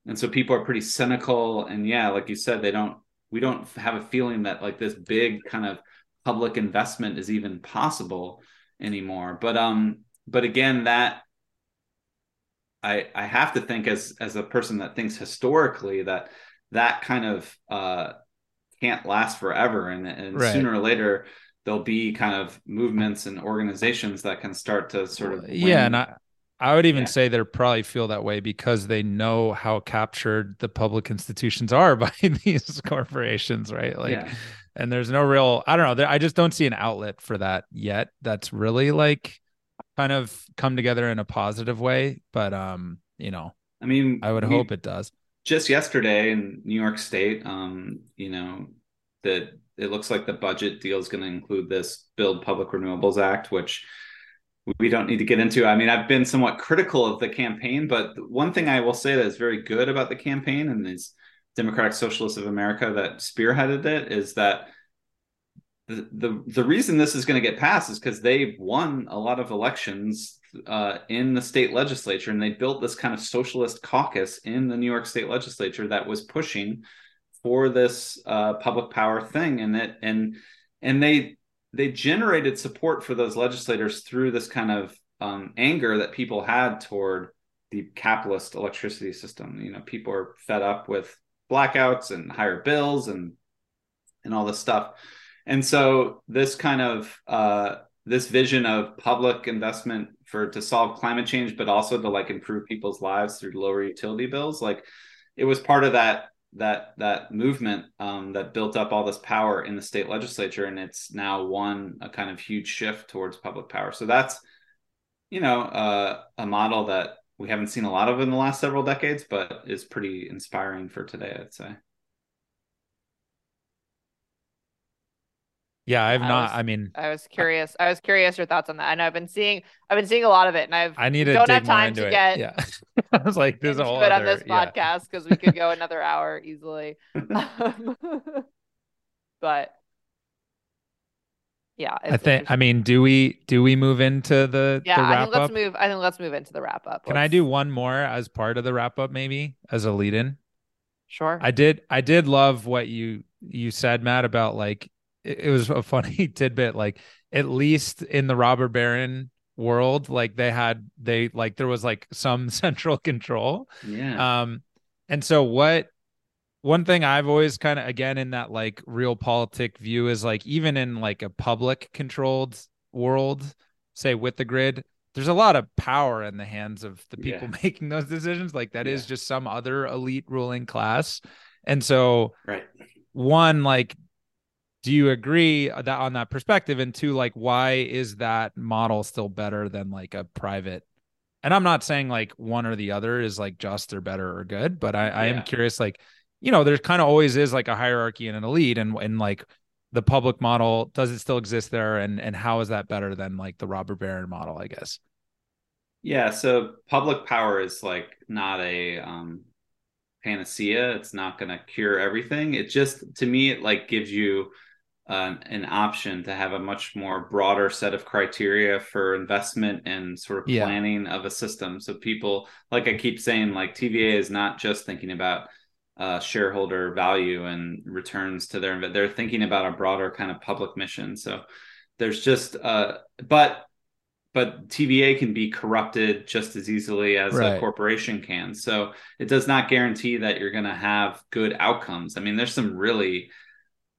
and so people are pretty cynical and yeah like you said they don't we don't have a feeling that like this big kind of public investment is even possible anymore but um but again that i i have to think as as a person that thinks historically that that kind of uh can't last forever and, and Right. sooner or later there'll be kind of movements and organizations that can start to sort of yeah, and I I would even Yeah. say they probably feel that way because they know how captured the public institutions are by these corporations, right? Like yeah. and there's no real I don't know, I just don't see an outlet for that yet that's really like kind of come together in a positive way, but um, you know, I mean, I would we- hope it does. just yesterday in New York State, um, you know, that it looks like the budget deal is going to include this Build Public Renewables Act, which we don't need to get into. I mean, I've been somewhat critical of the campaign, but one thing I will say that is very good about the campaign and these Democratic Socialists of America that spearheaded it is that the the, the reason this is going to get passed is because they've won a lot of elections uh, in the state legislature, and they built this kind of socialist caucus in the New York State legislature that was pushing for this uh, public power thing, and it and and they they generated support for those legislators through this kind of um, anger that people had toward the capitalist electricity system. You know, people are fed up with blackouts and higher bills and and all this stuff. And so this kind of uh, this vision of public investment for to solve climate change, but also to like improve people's lives through lower utility bills, like it was part of that that that movement um, that built up all this power in the state legislature, and it's now won a kind of huge shift towards public power. So that's you know uh, a model that we haven't seen a lot of in the last several decades, but is pretty inspiring for today, I'd say. Yeah, I've I not was- I mean I was curious. I was curious your thoughts on that, and I've been seeing. I've been seeing a lot of it, and I've I need to don't have time to it. get yeah. I was like, there's a whole other, on this yeah. podcast because we could go another hour easily. Um, but yeah, I think I mean, do we do we move into the yeah. the I think let's up? move. I think let's move into the wrap up. Can I Let's- do one more as part of the wrap up maybe as a lead in? Sure. I did I did love what you you said Matt about like it, was a funny tidbit like at least in the robber baron world like they had they like there was like some central control Yeah. um and so what one thing i've always kind of again in that like realpolitik view is like even in like a public controlled world say with the grid there's a lot of power in the hands of the people Yeah. making those decisions like that is Yeah. just some other elite ruling class and so right. one like do you agree that on that perspective and two like why is that model still better than like a private and i'm not saying like one or the other is like just or better or good but i, I Yeah. am curious like you know there's kind of always is like a hierarchy and an elite and and like the public model does it still exist there and and how is that better than like the robert baron model i guess Yeah, so public power is like not a um panacea. It's not going to cure everything. It just to me it like gives you uh, an option to have a much more broader set of criteria for investment and sort of Yeah. planning of a system. So people like I keep saying like TVA is not just thinking about uh, shareholder value and returns to their they're thinking about a broader kind of public mission. So there's just uh but but TVA can be corrupted just as easily as Right. a corporation can. So it does not guarantee that you're going to have good outcomes. I mean, there's some really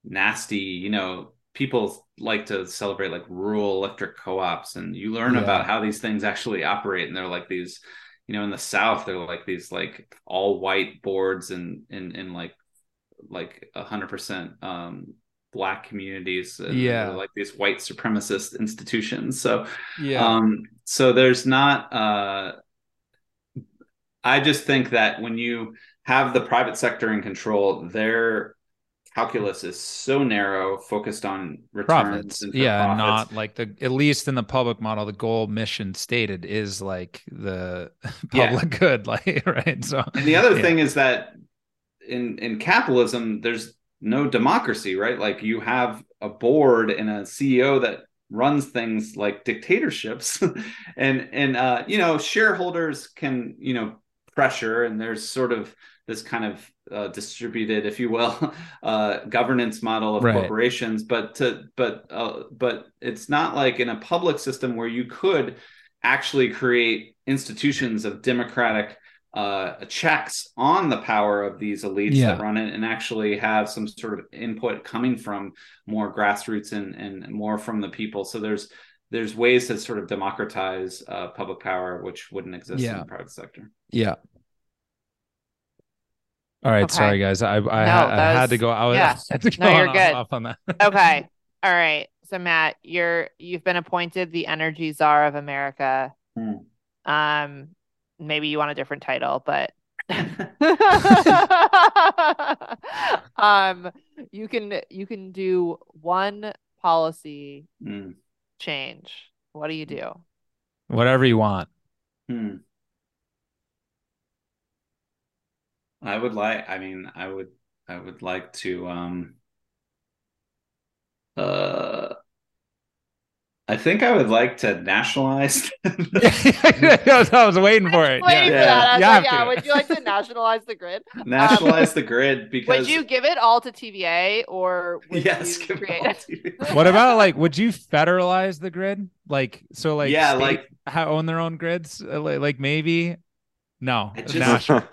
nasty, you know, people like to celebrate like rural electric co-ops and you learn Yeah. about how these things actually operate and they're like these you know in the south they're like these like all white boards and in in like like a hundred percent um black communities and Yeah. like these white supremacist institutions so yeah um, so there's not. Uh, I just think that when you have the private sector in control, their calculus is so narrow, focused on returns profits and yeah profits. not like the at least in the public model the goal mission stated is like the Yeah. public good like right so And the other Yeah. thing is that in in capitalism, there's no democracy, right? Like you have a board and a CEO that runs things like dictatorships, and and uh, you know shareholders can you know pressure, and there's sort of this kind of uh, distributed, if you will, uh, governance model of Right. corporations. But to but uh, but it's not like in a public system where you could actually create institutions of democratic uh, checks on the power of these elites Yeah. that run it and actually have some sort of input coming from more grassroots and, and more from the people. So there's there's ways to sort of democratize uh, public power, which wouldn't exist in the private sector. Yeah. All right, Okay. sorry guys. I I, No, had, I that had to go. I was yeah. I had to No, you're on, good. off on that. Okay. All right. So Matt, you're you've been appointed the energy czar of America. Hmm. Um, maybe you want a different title, but um, you can you can do one policy Mm. change. What do you do? Whatever you want. Hmm. I would like. I mean, I would. I would like to. Um. Uh. I think I would like to nationalize. I was waiting for it. Waiting for yeah. that. I was You like, have yeah, would you like to nationalize the grid? nationalize the grid because Would you give it all to TVA or would yes, you give it create it? What about like would you federalize the grid? Like so like Yeah, like- ha- own their own grids? Uh, Like maybe no. I just- national.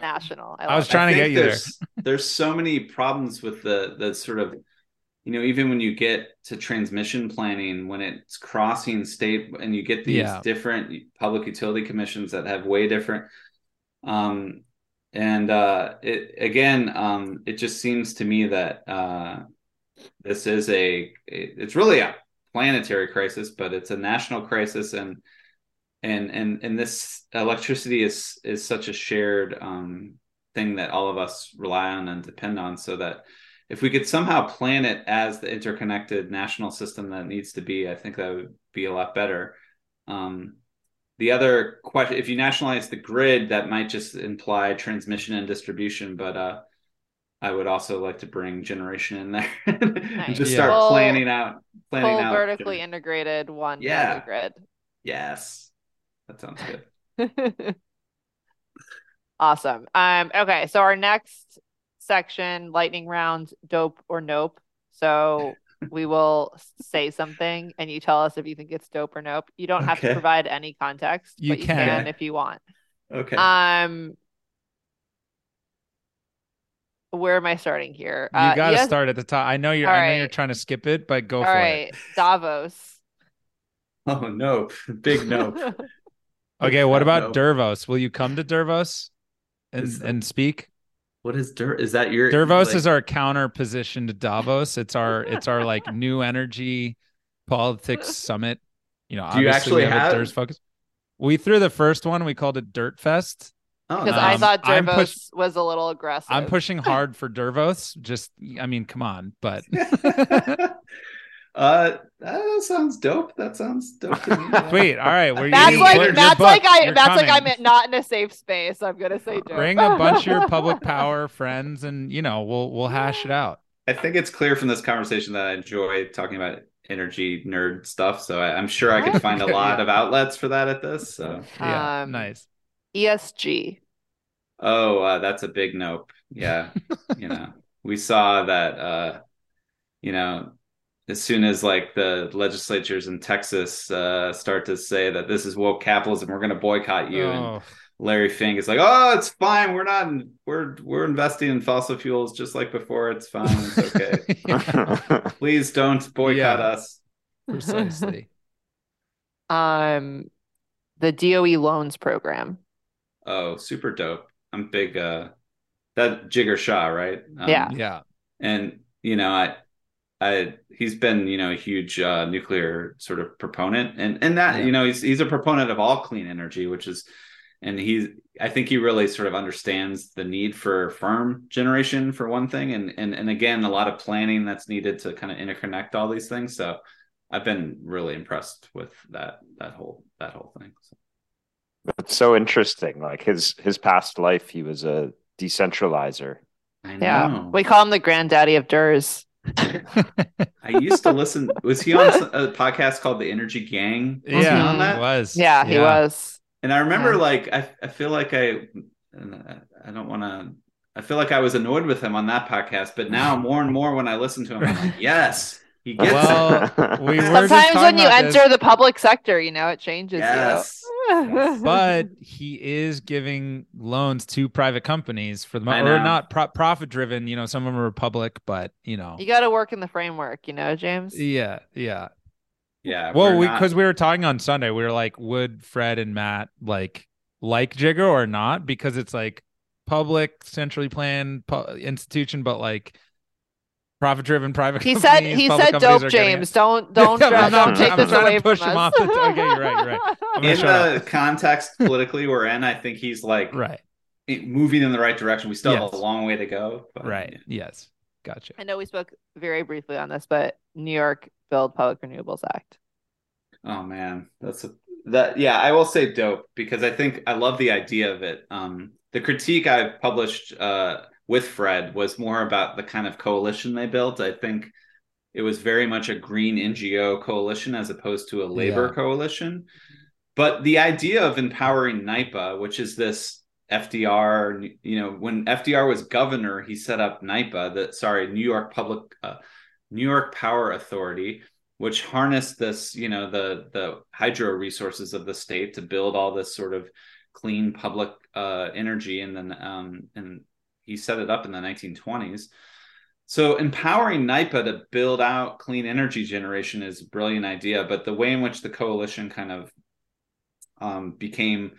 national? I was love it. trying to get you there. there's, There's so many problems with the the sort of, you know, even when you get to transmission planning, when it's crossing state, and you get these Yeah. different public utility commissions that have way different, um, and uh, it again, um, it just seems to me that uh, this is a, it's really a planetary crisis, but it's a national crisis, and and and and this electricity is is such a shared um thing that all of us rely on and depend on so that if we could somehow plan it as the interconnected national system that it needs to be i think that would be a lot better um the other question if you nationalize the grid that might just imply transmission and distribution but uh I would also like to bring generation in there and just Nice. start Full- planning out planning Full out vertically integrated one Yeah. grid. Yes. That sounds good. Awesome. Um, okay, so our next section, lightning round, dope or nope. So we will say something and you tell us if you think it's dope or nope. You don't have to provide any context, You but you can. can if you want. Okay. Um, where am I starting here? You Uh, got to ES start at the top. I know you're. All I know you're trying to skip it, but go All for right, Davos. oh no, big no. It. Okay. What about No. Dervos? Will you come to Dervos and Is- and speak? What is dirt? Is that your Dervos like- is our counter position to Davos. It's our it's our like new energy politics summit. You know, Do you obviously we actually have, a have- focus. We threw the first one. We called it Dirt Fest. Oh, Because nice. I thought I'm Dervos push- was a little aggressive. I'm pushing hard for Dervos. Just, I mean, come on, but uh, that sounds dope. That sounds dope to me. sweet. All right, we're That's you're- like you're that's like I You're that's like coming. I'm not in a safe space. I'm gonna say dope. Bring a bunch of your public power friends, and you know we'll we'll hash it out. I think it's clear from this conversation that I enjoy talking about energy nerd stuff. So I, I'm sure I could find a lot of outlets for that at this. So Yeah, Um, nice. ESG. oh, uh, that's a big nope. Yeah, you know, we saw that. uh You know, as soon as like the legislatures in Texas uh start to say that this is woke capitalism, we're going to boycott you, and Oh, Larry Fink is like, "Oh, it's fine. We're not. We're we're investing in fossil fuels just like before. It's fine. It's okay. Please don't boycott Yeah. us." precisely. Um, the DOE loans program. Oh, super dope. I'm big. Uh, that Jigar Shah, right? Um, Yeah. Yeah, and you know, I, I, he's been you know a huge uh, nuclear sort of proponent, and and that Yeah. you know he's he's a proponent of all clean energy, which is, and he's I think he really sort of understands the need for firm generation for one thing, and and and again a lot of planning that's needed to kind of interconnect all these things. So I've been really impressed with that that whole that whole thing. So. It's so interesting. Like his his past life, he was a decentralizer. I Yeah, we call him the granddaddy of DERS. I used to listen. Was he on a podcast called The Energy Gang? Was he on that? was. Yeah, he was. And I remember, Yeah. like, I, I feel like I, I don't want to. I feel like I was annoyed with him on that podcast, but now more and more when I listen to him, I'm like, yes, he gets Well, it. we were Sometimes when you enter this, the public sector, you know, it changes Yes. you. But he is giving loans to private companies for the I mo- or know. not pro- profit driven. You know, some of them are public, but you know, you got to work in the framework, you know, James. yeah, yeah. Yeah. Well, we're we not- because we were talking on Sunday, we were like, would Fred and Matt like like Jigar or not? Because it's like public, centrally planned pu- institution, but like profit driven private. He said companies, he said dope, James. Don't don't I'm try- not- don't take I'm this trying to away push from him us. off the- okay, you're right, you're right. I'm gonna in shut the context politically we're in, I think he's like Right, moving in the right direction. We still have a long way to go. But, right. Yes, gotcha. I know we spoke very briefly on this, but New York Build Public Renewables Act. Oh man, that's a that yeah, I will say dope because I think I love the idea of it. Um the critique I published uh with Fred was more about the kind of coalition they built. I think it was very much a green NGO coalition as opposed to a labor Yeah. coalition. But the idea of empowering NYPA, which is this FDR, you know, when FDR was governor, he set up NYPA, the sorry, New York Public uh, New York Power Authority, which harnessed this, you know, the the hydro resources of the state to build all this sort of clean public uh, energy, and then um, and he set it up in the 1920s. So empowering NYPA to build out clean energy generation is a brilliant idea, but the way in which the coalition kind of um, became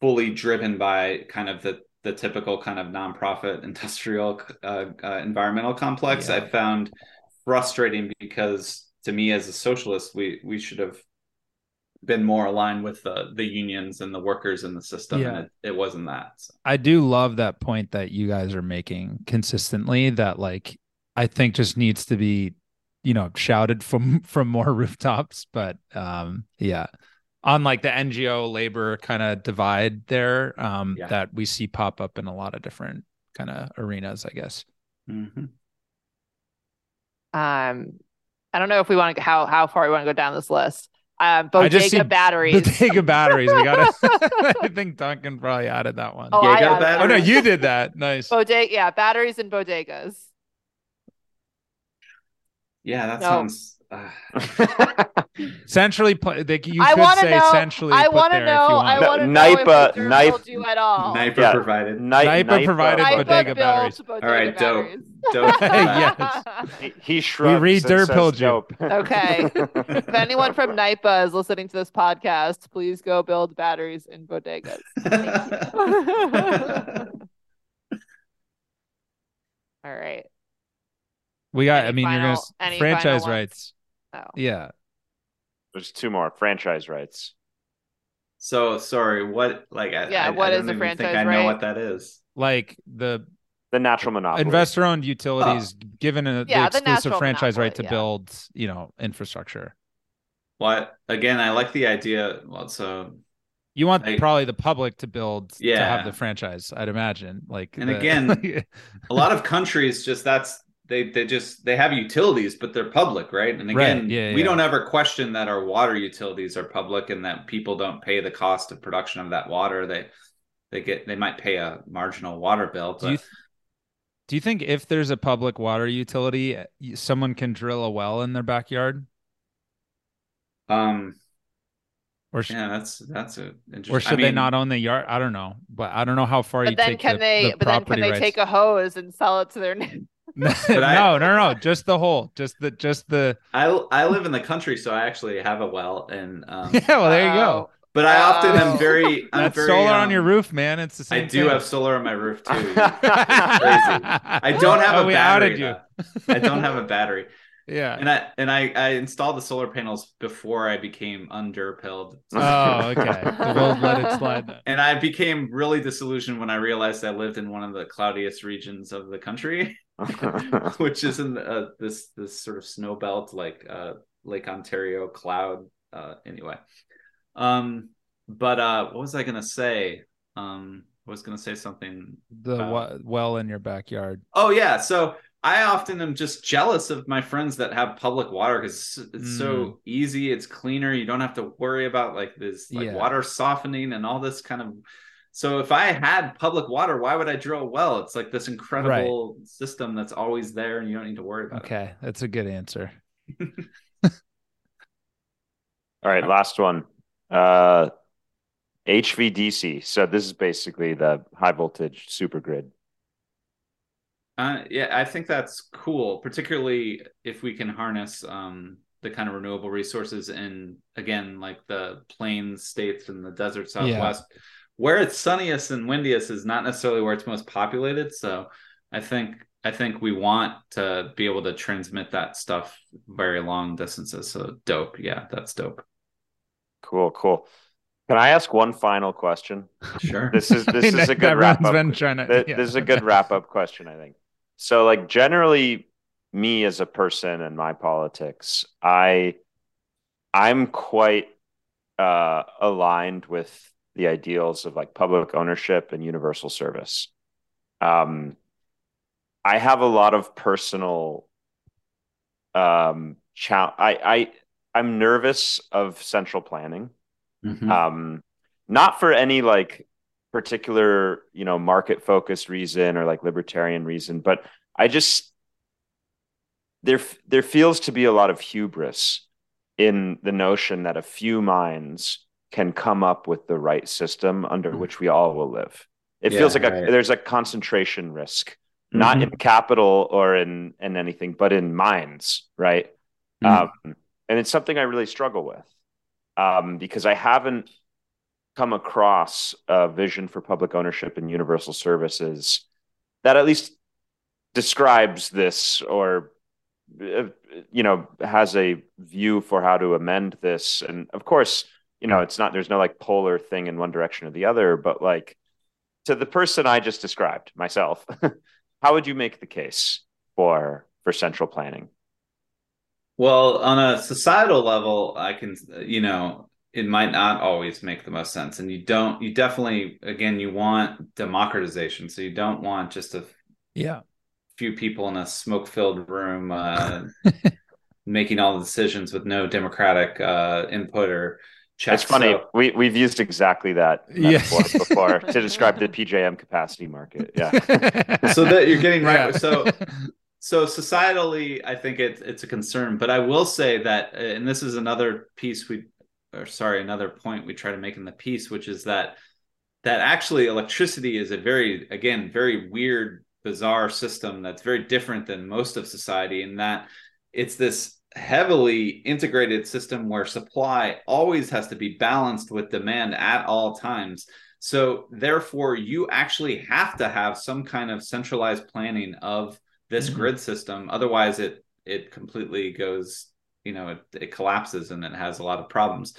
fully driven by kind of the the typical kind of nonprofit industrial uh, uh, environmental complex, Yeah. I found frustrating because to me as a socialist, we we should have been more aligned with the the unions and the workers in the system, Yeah. and it, it wasn't that. So. I do love that point that you guys are making consistently that like I think just needs to be you know shouted from from more rooftops but um yeah on like the NGO labor kind of divide there um Yeah. that we see pop up in a lot of different kind of arenas I guess. Mhm. Um, I don't know if we want to how how far we want to go down this list. Um, I just see Bodega batteries. Bodega batteries we got to I think Duncan probably added that one. Oh, Yeah, I got added that? Oh no, you did that. Nice. Bodega, yeah, batteries and bodegas. Yeah, that No. sounds. Uh, Centrally, pla- they, you I could want to say know. centrally. I want to know. I want. want to know NYPA- if the dirt Nip- will do at all. Niper Yeah. provided. Ni- NYPA provided NYPA bodega batteries. bodega All right, batteries. Dope. Yes. He, he shrugs. re- and dirt says pilled dope. Okay. if anyone from NYPA is listening to this podcast, please go build batteries in bodegas. All right. We got. Any I mean, you're gonna final- s- any franchise rights. Oh. Yeah. There's two more franchise rights. so sorry. What? Like, I, Yeah, I, what I is don't a even think franchise I know right? what that is. Like the The natural monopoly. investor-owned utilities uh, given a, Yeah, the the exclusive natural franchise right to yeah. build, you know, infrastructure. What? Again, I like the idea. Well, so You want Like- probably the public to build to have the franchise, I'd imagine. Like And the- again, a lot of countries just that's they they just they have utilities but they're public right and Right, again yeah, we yeah. don't ever question that our water utilities are public and that people don't pay the cost of production of that water they they get they might pay a marginal water bill do you but do you think if there's a public water utility, someone can drill a well in their backyard, um or sh- yeah that's that's a interesting or should I they not own the yard? I don't know, but I don't know how far you then take can the, they the but then can they rights. take a hose and sell it to their neighbor. no, I- no, no, just the whole, just the, just the. I I live in the country so I actually have a well and um Yeah, well, there you Wow. go. But I often am very I'm That's very, solar on um, your roof, man. It's the same. I do thing. have solar on my roof too I don't have Oh, a we battery outed you. I don't have a battery Yeah. and I and I, I installed the solar panels before I became un-DERpilled. Oh, okay. We'll let it slide then. And I became really disillusioned when I realized I lived in one of the cloudiest regions of the country, which is in uh, this this sort of snow belt, like uh, Lake Ontario cloud. Uh, anyway, um, but uh, what was I gonna say? Um, I was gonna say something The Wow. wa- well in your backyard. Oh yeah, so I often am just jealous of my friends that have public water because it's so easy, it's cleaner. You don't have to worry about like this like Yeah. water softening and all this kind of. So if I had public water, why would I drill a well? It's like this incredible system that's always there, and you don't need to worry about it. Okay, that's a good answer. All right, last one. Uh, HVDC. So this is basically the high voltage super grid. Uh, yeah, I think that's cool, particularly if we can harness um, the kind of renewable resources in, again, like the plains states and the desert Southwest. Where it's sunniest and windiest is not necessarily where it's most populated. So I think I think we want to be able to transmit that stuff very long distances. So dope. Yeah, that's dope. Cool, cool. Can I ask one final question? Sure. This is this is a good wrap up. been to. Yeah. This is a good wrap up question, I think. So, like, generally, me as a person and my politics, I, I'm quite uh, aligned with the ideals of like public ownership and universal service. Um, I have a lot of personal, um, challenge. I, I, I'm nervous of central planning Mhm. um not for any like particular you know market focused reason or like libertarian reason but i just there there feels to be a lot of hubris in the notion that a few minds can come up with the right system under Mhm. which we all will live it Yeah, feels like a, there's a concentration risk not in capital or in in anything but in minds right Mhm. um, and it's something i really struggle with um, because i haven't come across a vision for public ownership and universal services that at least describes this or uh, you know has a view for how to amend this. And of course you know it's not there's no like polar thing in one direction or the other but like to the person i just described myself how would you make the case for for central planning Well, on a societal level, I can, you know, it might not always make the most sense. And you don't, you definitely, again, you want democratization. So you don't want just a yeah. few people in a smoke filled room uh, making all the decisions with no democratic uh, input or checks. it's funny So- we, we've used exactly that Yeah. before to describe the pjm capacity market yeah so that you're getting right. Yeah. So, so societally, I think it's it's a concern. But I will say that, uh, and this is another piece we, or sorry, another point we try to make in the piece, which is that that actually electricity is a very, again, very weird, bizarre system that's very different than most of society, in that it's this heavily integrated system where supply always has to be balanced with demand at all times. So therefore, you actually have to have some kind of centralized planning of this mm-hmm. grid system. Otherwise, it it completely goes, you know, it, it collapses and it has a lot of problems.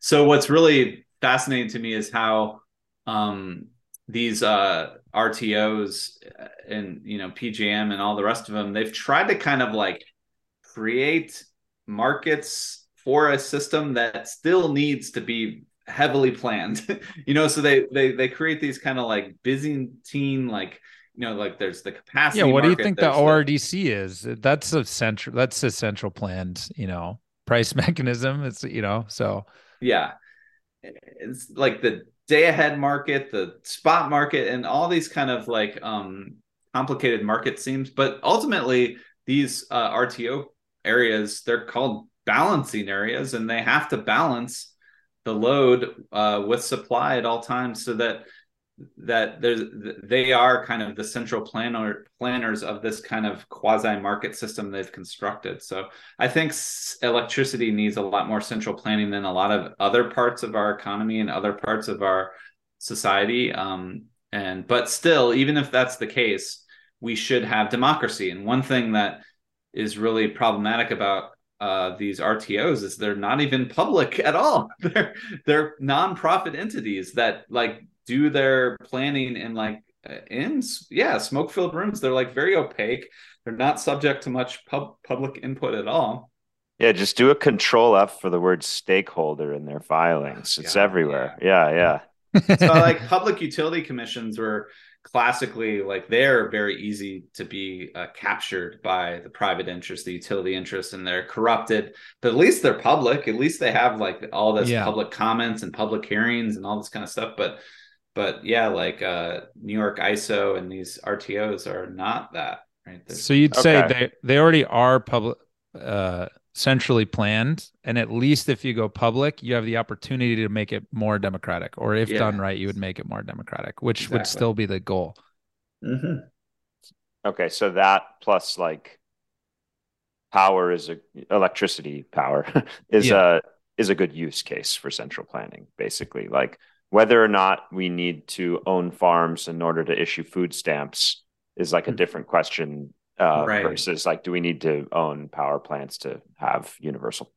So what's really fascinating to me is how um, these uh, RTOs and you know PJM and all the rest of them, they've tried to kind of like create markets for a system that still needs to be heavily planned. you know, so they they they create these kind of like Byzantine like you know like there's the capacity. Yeah, what market, do you think the ORDC the... is? That's a central that's a central planned, you know, price mechanism. It's you know, so yeah. It's like the day ahead market, the spot market, and all these kind of like um complicated market seems. But ultimately, these uh, RTO areas they're called balancing areas, and they have to balance the load uh, with supply at all times so that that there's they are kind of the central planner planners of this kind of quasi market system they've constructed. So i think electricity needs a lot more central planning than a lot of other parts of our economy and other parts of our society. Um, and but still even if that's the case we should have democracy. And one thing that is really problematic about uh, these RTOs is they're not even public at all. they're they're nonprofit entities that like do their planning in like in yeah smoke filled rooms. They're like very opaque. They're not subject to much pub- public input at all. Yeah, just do a control F for the word stakeholder in their filings. It's everywhere. Yeah, yeah. yeah. so like public utility commissions were classically like they're very easy to be uh, captured by the private interest the utility interest and they're corrupted but at least they're public at least they have like all this yeah. public comments and public hearings and all this kind of stuff but but yeah like uh new york iso and these rtos are not that right There's... so you'd say they they already are public uh centrally planned and at least if you go public you have the opportunity to make it more democratic or if yeah. done right you would make it more democratic which exactly. would still be the goal mm-hmm. okay so that plus like power is a electricity power is yeah. a is a good use case for central planning basically like whether or not we need to own farms in order to issue food stamps is like a mm-hmm. different question uh, right. versus like, do we need to own power plants to have universal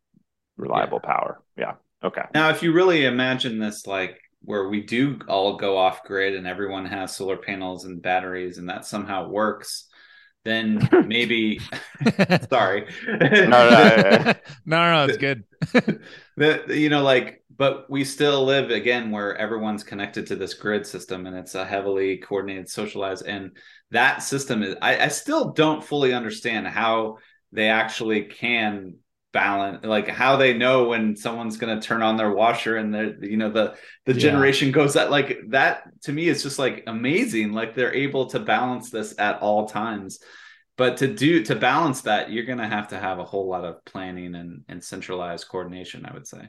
reliable yeah. power? Yeah. Okay. Now, if you really imagine this, like where we do all go off grid and everyone has solar panels and batteries and that somehow works, then maybe sorry. no, no, no, no, no, it's good. the, you know, like, but we still live again where everyone's connected to this grid system and it's a heavily coordinated, socialized, and that system is I, I still don't fully understand how they actually can balance like how they know when someone's going to turn on their washer and the you know the the yeah. generation goes that like that to me is just like amazing like they're able to balance this at all times but to do to balance that you're going to have to have a whole lot of planning and and centralized coordination i would say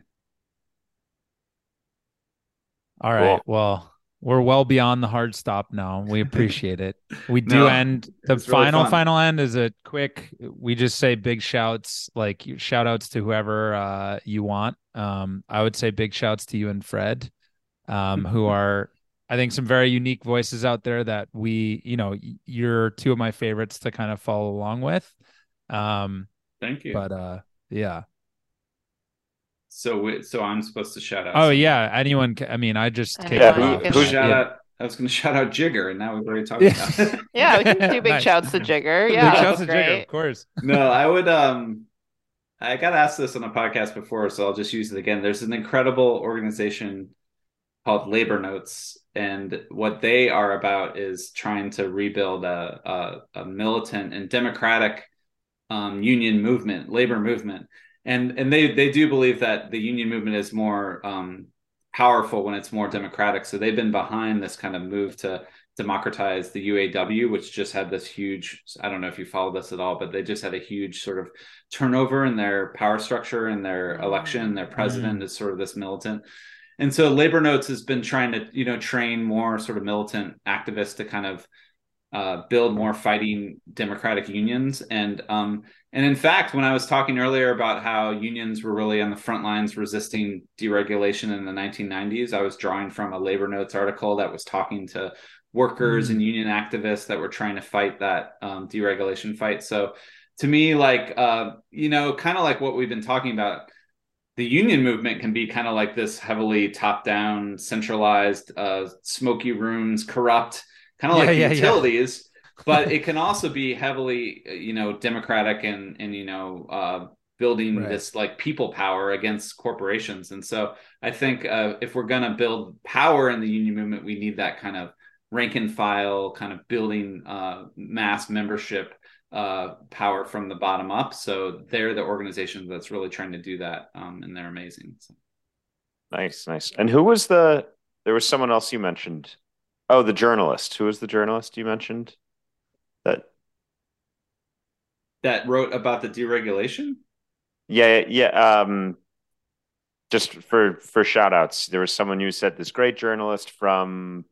all right cool. well we're well beyond the hard stop now. We appreciate it. We do no, end the final really final end is a quick. We just say big shouts, like shout outs to whoever uh, you want. Um, I would say big shouts to you and Fred, um, who are I think some very unique voices out there that we, you know, you're two of my favorites to kind of follow along with. Um, Thank you. But uh, yeah, so so I'm supposed to shout out. Oh yeah, anyone. I mean, I just yeah, who, who shout yeah. out. I was going to shout out Jigar, and now we've already talked yeah. about. yeah, we can do big nice. shouts to Jigar. Yeah, big shouts to Jigar, of course. no, I would. Um, I got asked this on a podcast before, so I'll just use it again. There's an incredible organization called Labor Notes, and what they are about is trying to rebuild a a, a militant and democratic um, union movement, labor movement and and they they do believe that the union movement is more um, powerful when it's more democratic. So they've been behind this kind of move to democratize the UAW, which just had this huge. I don't know if you follow this at all, but they just had a huge sort of turnover in their power structure and their election. Their president Mm. is sort of this militant. And so Labor Notes has been trying to, you know, train more sort of militant activists to kind of uh, build more fighting democratic unions. And um, and in fact, when I was talking earlier about how unions were really on the front lines resisting deregulation in the 1990s, I was drawing from a Labor Notes article that was talking to workers Mm. and union activists that were trying to fight that um, deregulation fight. So to me, like uh, you know, kind of like what we've been talking about the union movement can be kind of like this heavily top down centralized uh, smoky rooms corrupt kind of Yeah, like yeah, yeah. But it can also be heavily uh, you know democratic and and you know uh, building Right. this like people power against corporations and so i think uh, if we're going to build power in the union movement we need that kind of rank and file kind of building uh, mass membership uh, power from the bottom up. So they're the organization that's really trying to do that, um, and they're amazing. So. Nice, nice. And who was the? There was someone else you mentioned. Oh, the journalist. Who was the journalist you mentioned? That That wrote about the deregulation. yeah, yeah. Um, just for for shout outs, there was someone who said this great journalist from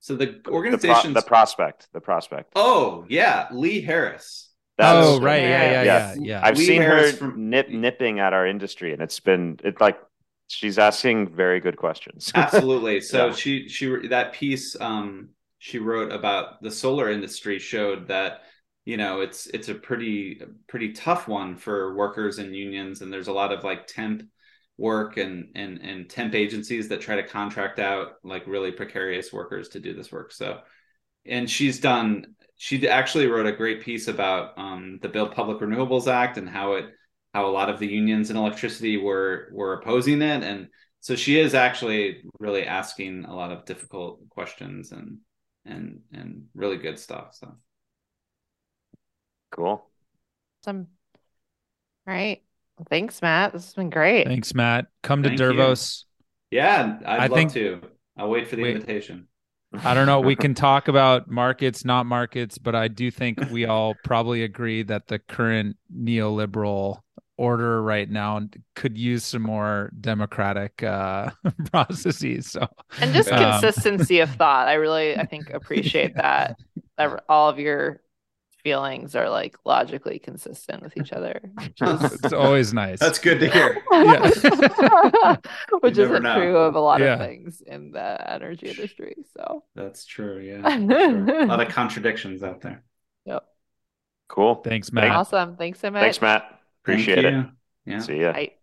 So the the, pro- the prospect, the prospect. oh yeah, Lee Harris. That's- oh, right. Yeah, yeah, yeah, Yeah. yeah. I've Lee seen Harris her from- nip nipping at our industry, and it's been it like she's asking very good questions. Absolutely. So Yeah. she she that piece um she wrote about the solar industry showed that you know it's it's a pretty pretty tough one for workers and unions and there's a lot of like temp work and and and temp agencies that try to contract out like really precarious workers to do this work. So and she's done she actually wrote a great piece about um, the Build Public Renewables Act and how it how a lot of the unions in electricity were were opposing it and so she is actually really asking a lot of difficult questions and and and really good stuff so cool. Awesome. All right. Well, thanks, Matt. This has been great. Thanks, Matt. Come to Thank you. Dervos. yeah i'd I love think- to i'll wait for the Wait. invitation I don't know. We can talk about markets, not markets, but I do think we all probably agree that the current neoliberal order right now could use some more democratic uh, processes. So And just Um, consistency of thought. I really, I think, appreciate that. That all of your feelings are like logically consistent with each other. it's always nice. that's good to hear Yeah. Which You isn't know. true of a lot Yeah. of things in the energy industry. So, that's true yeah sure. a lot of contradictions out there yep. Cool. Thanks, Matt. Awesome. Thanks so much. Thanks, Matt. Thank Appreciate it. you. yeah See ya. Bye.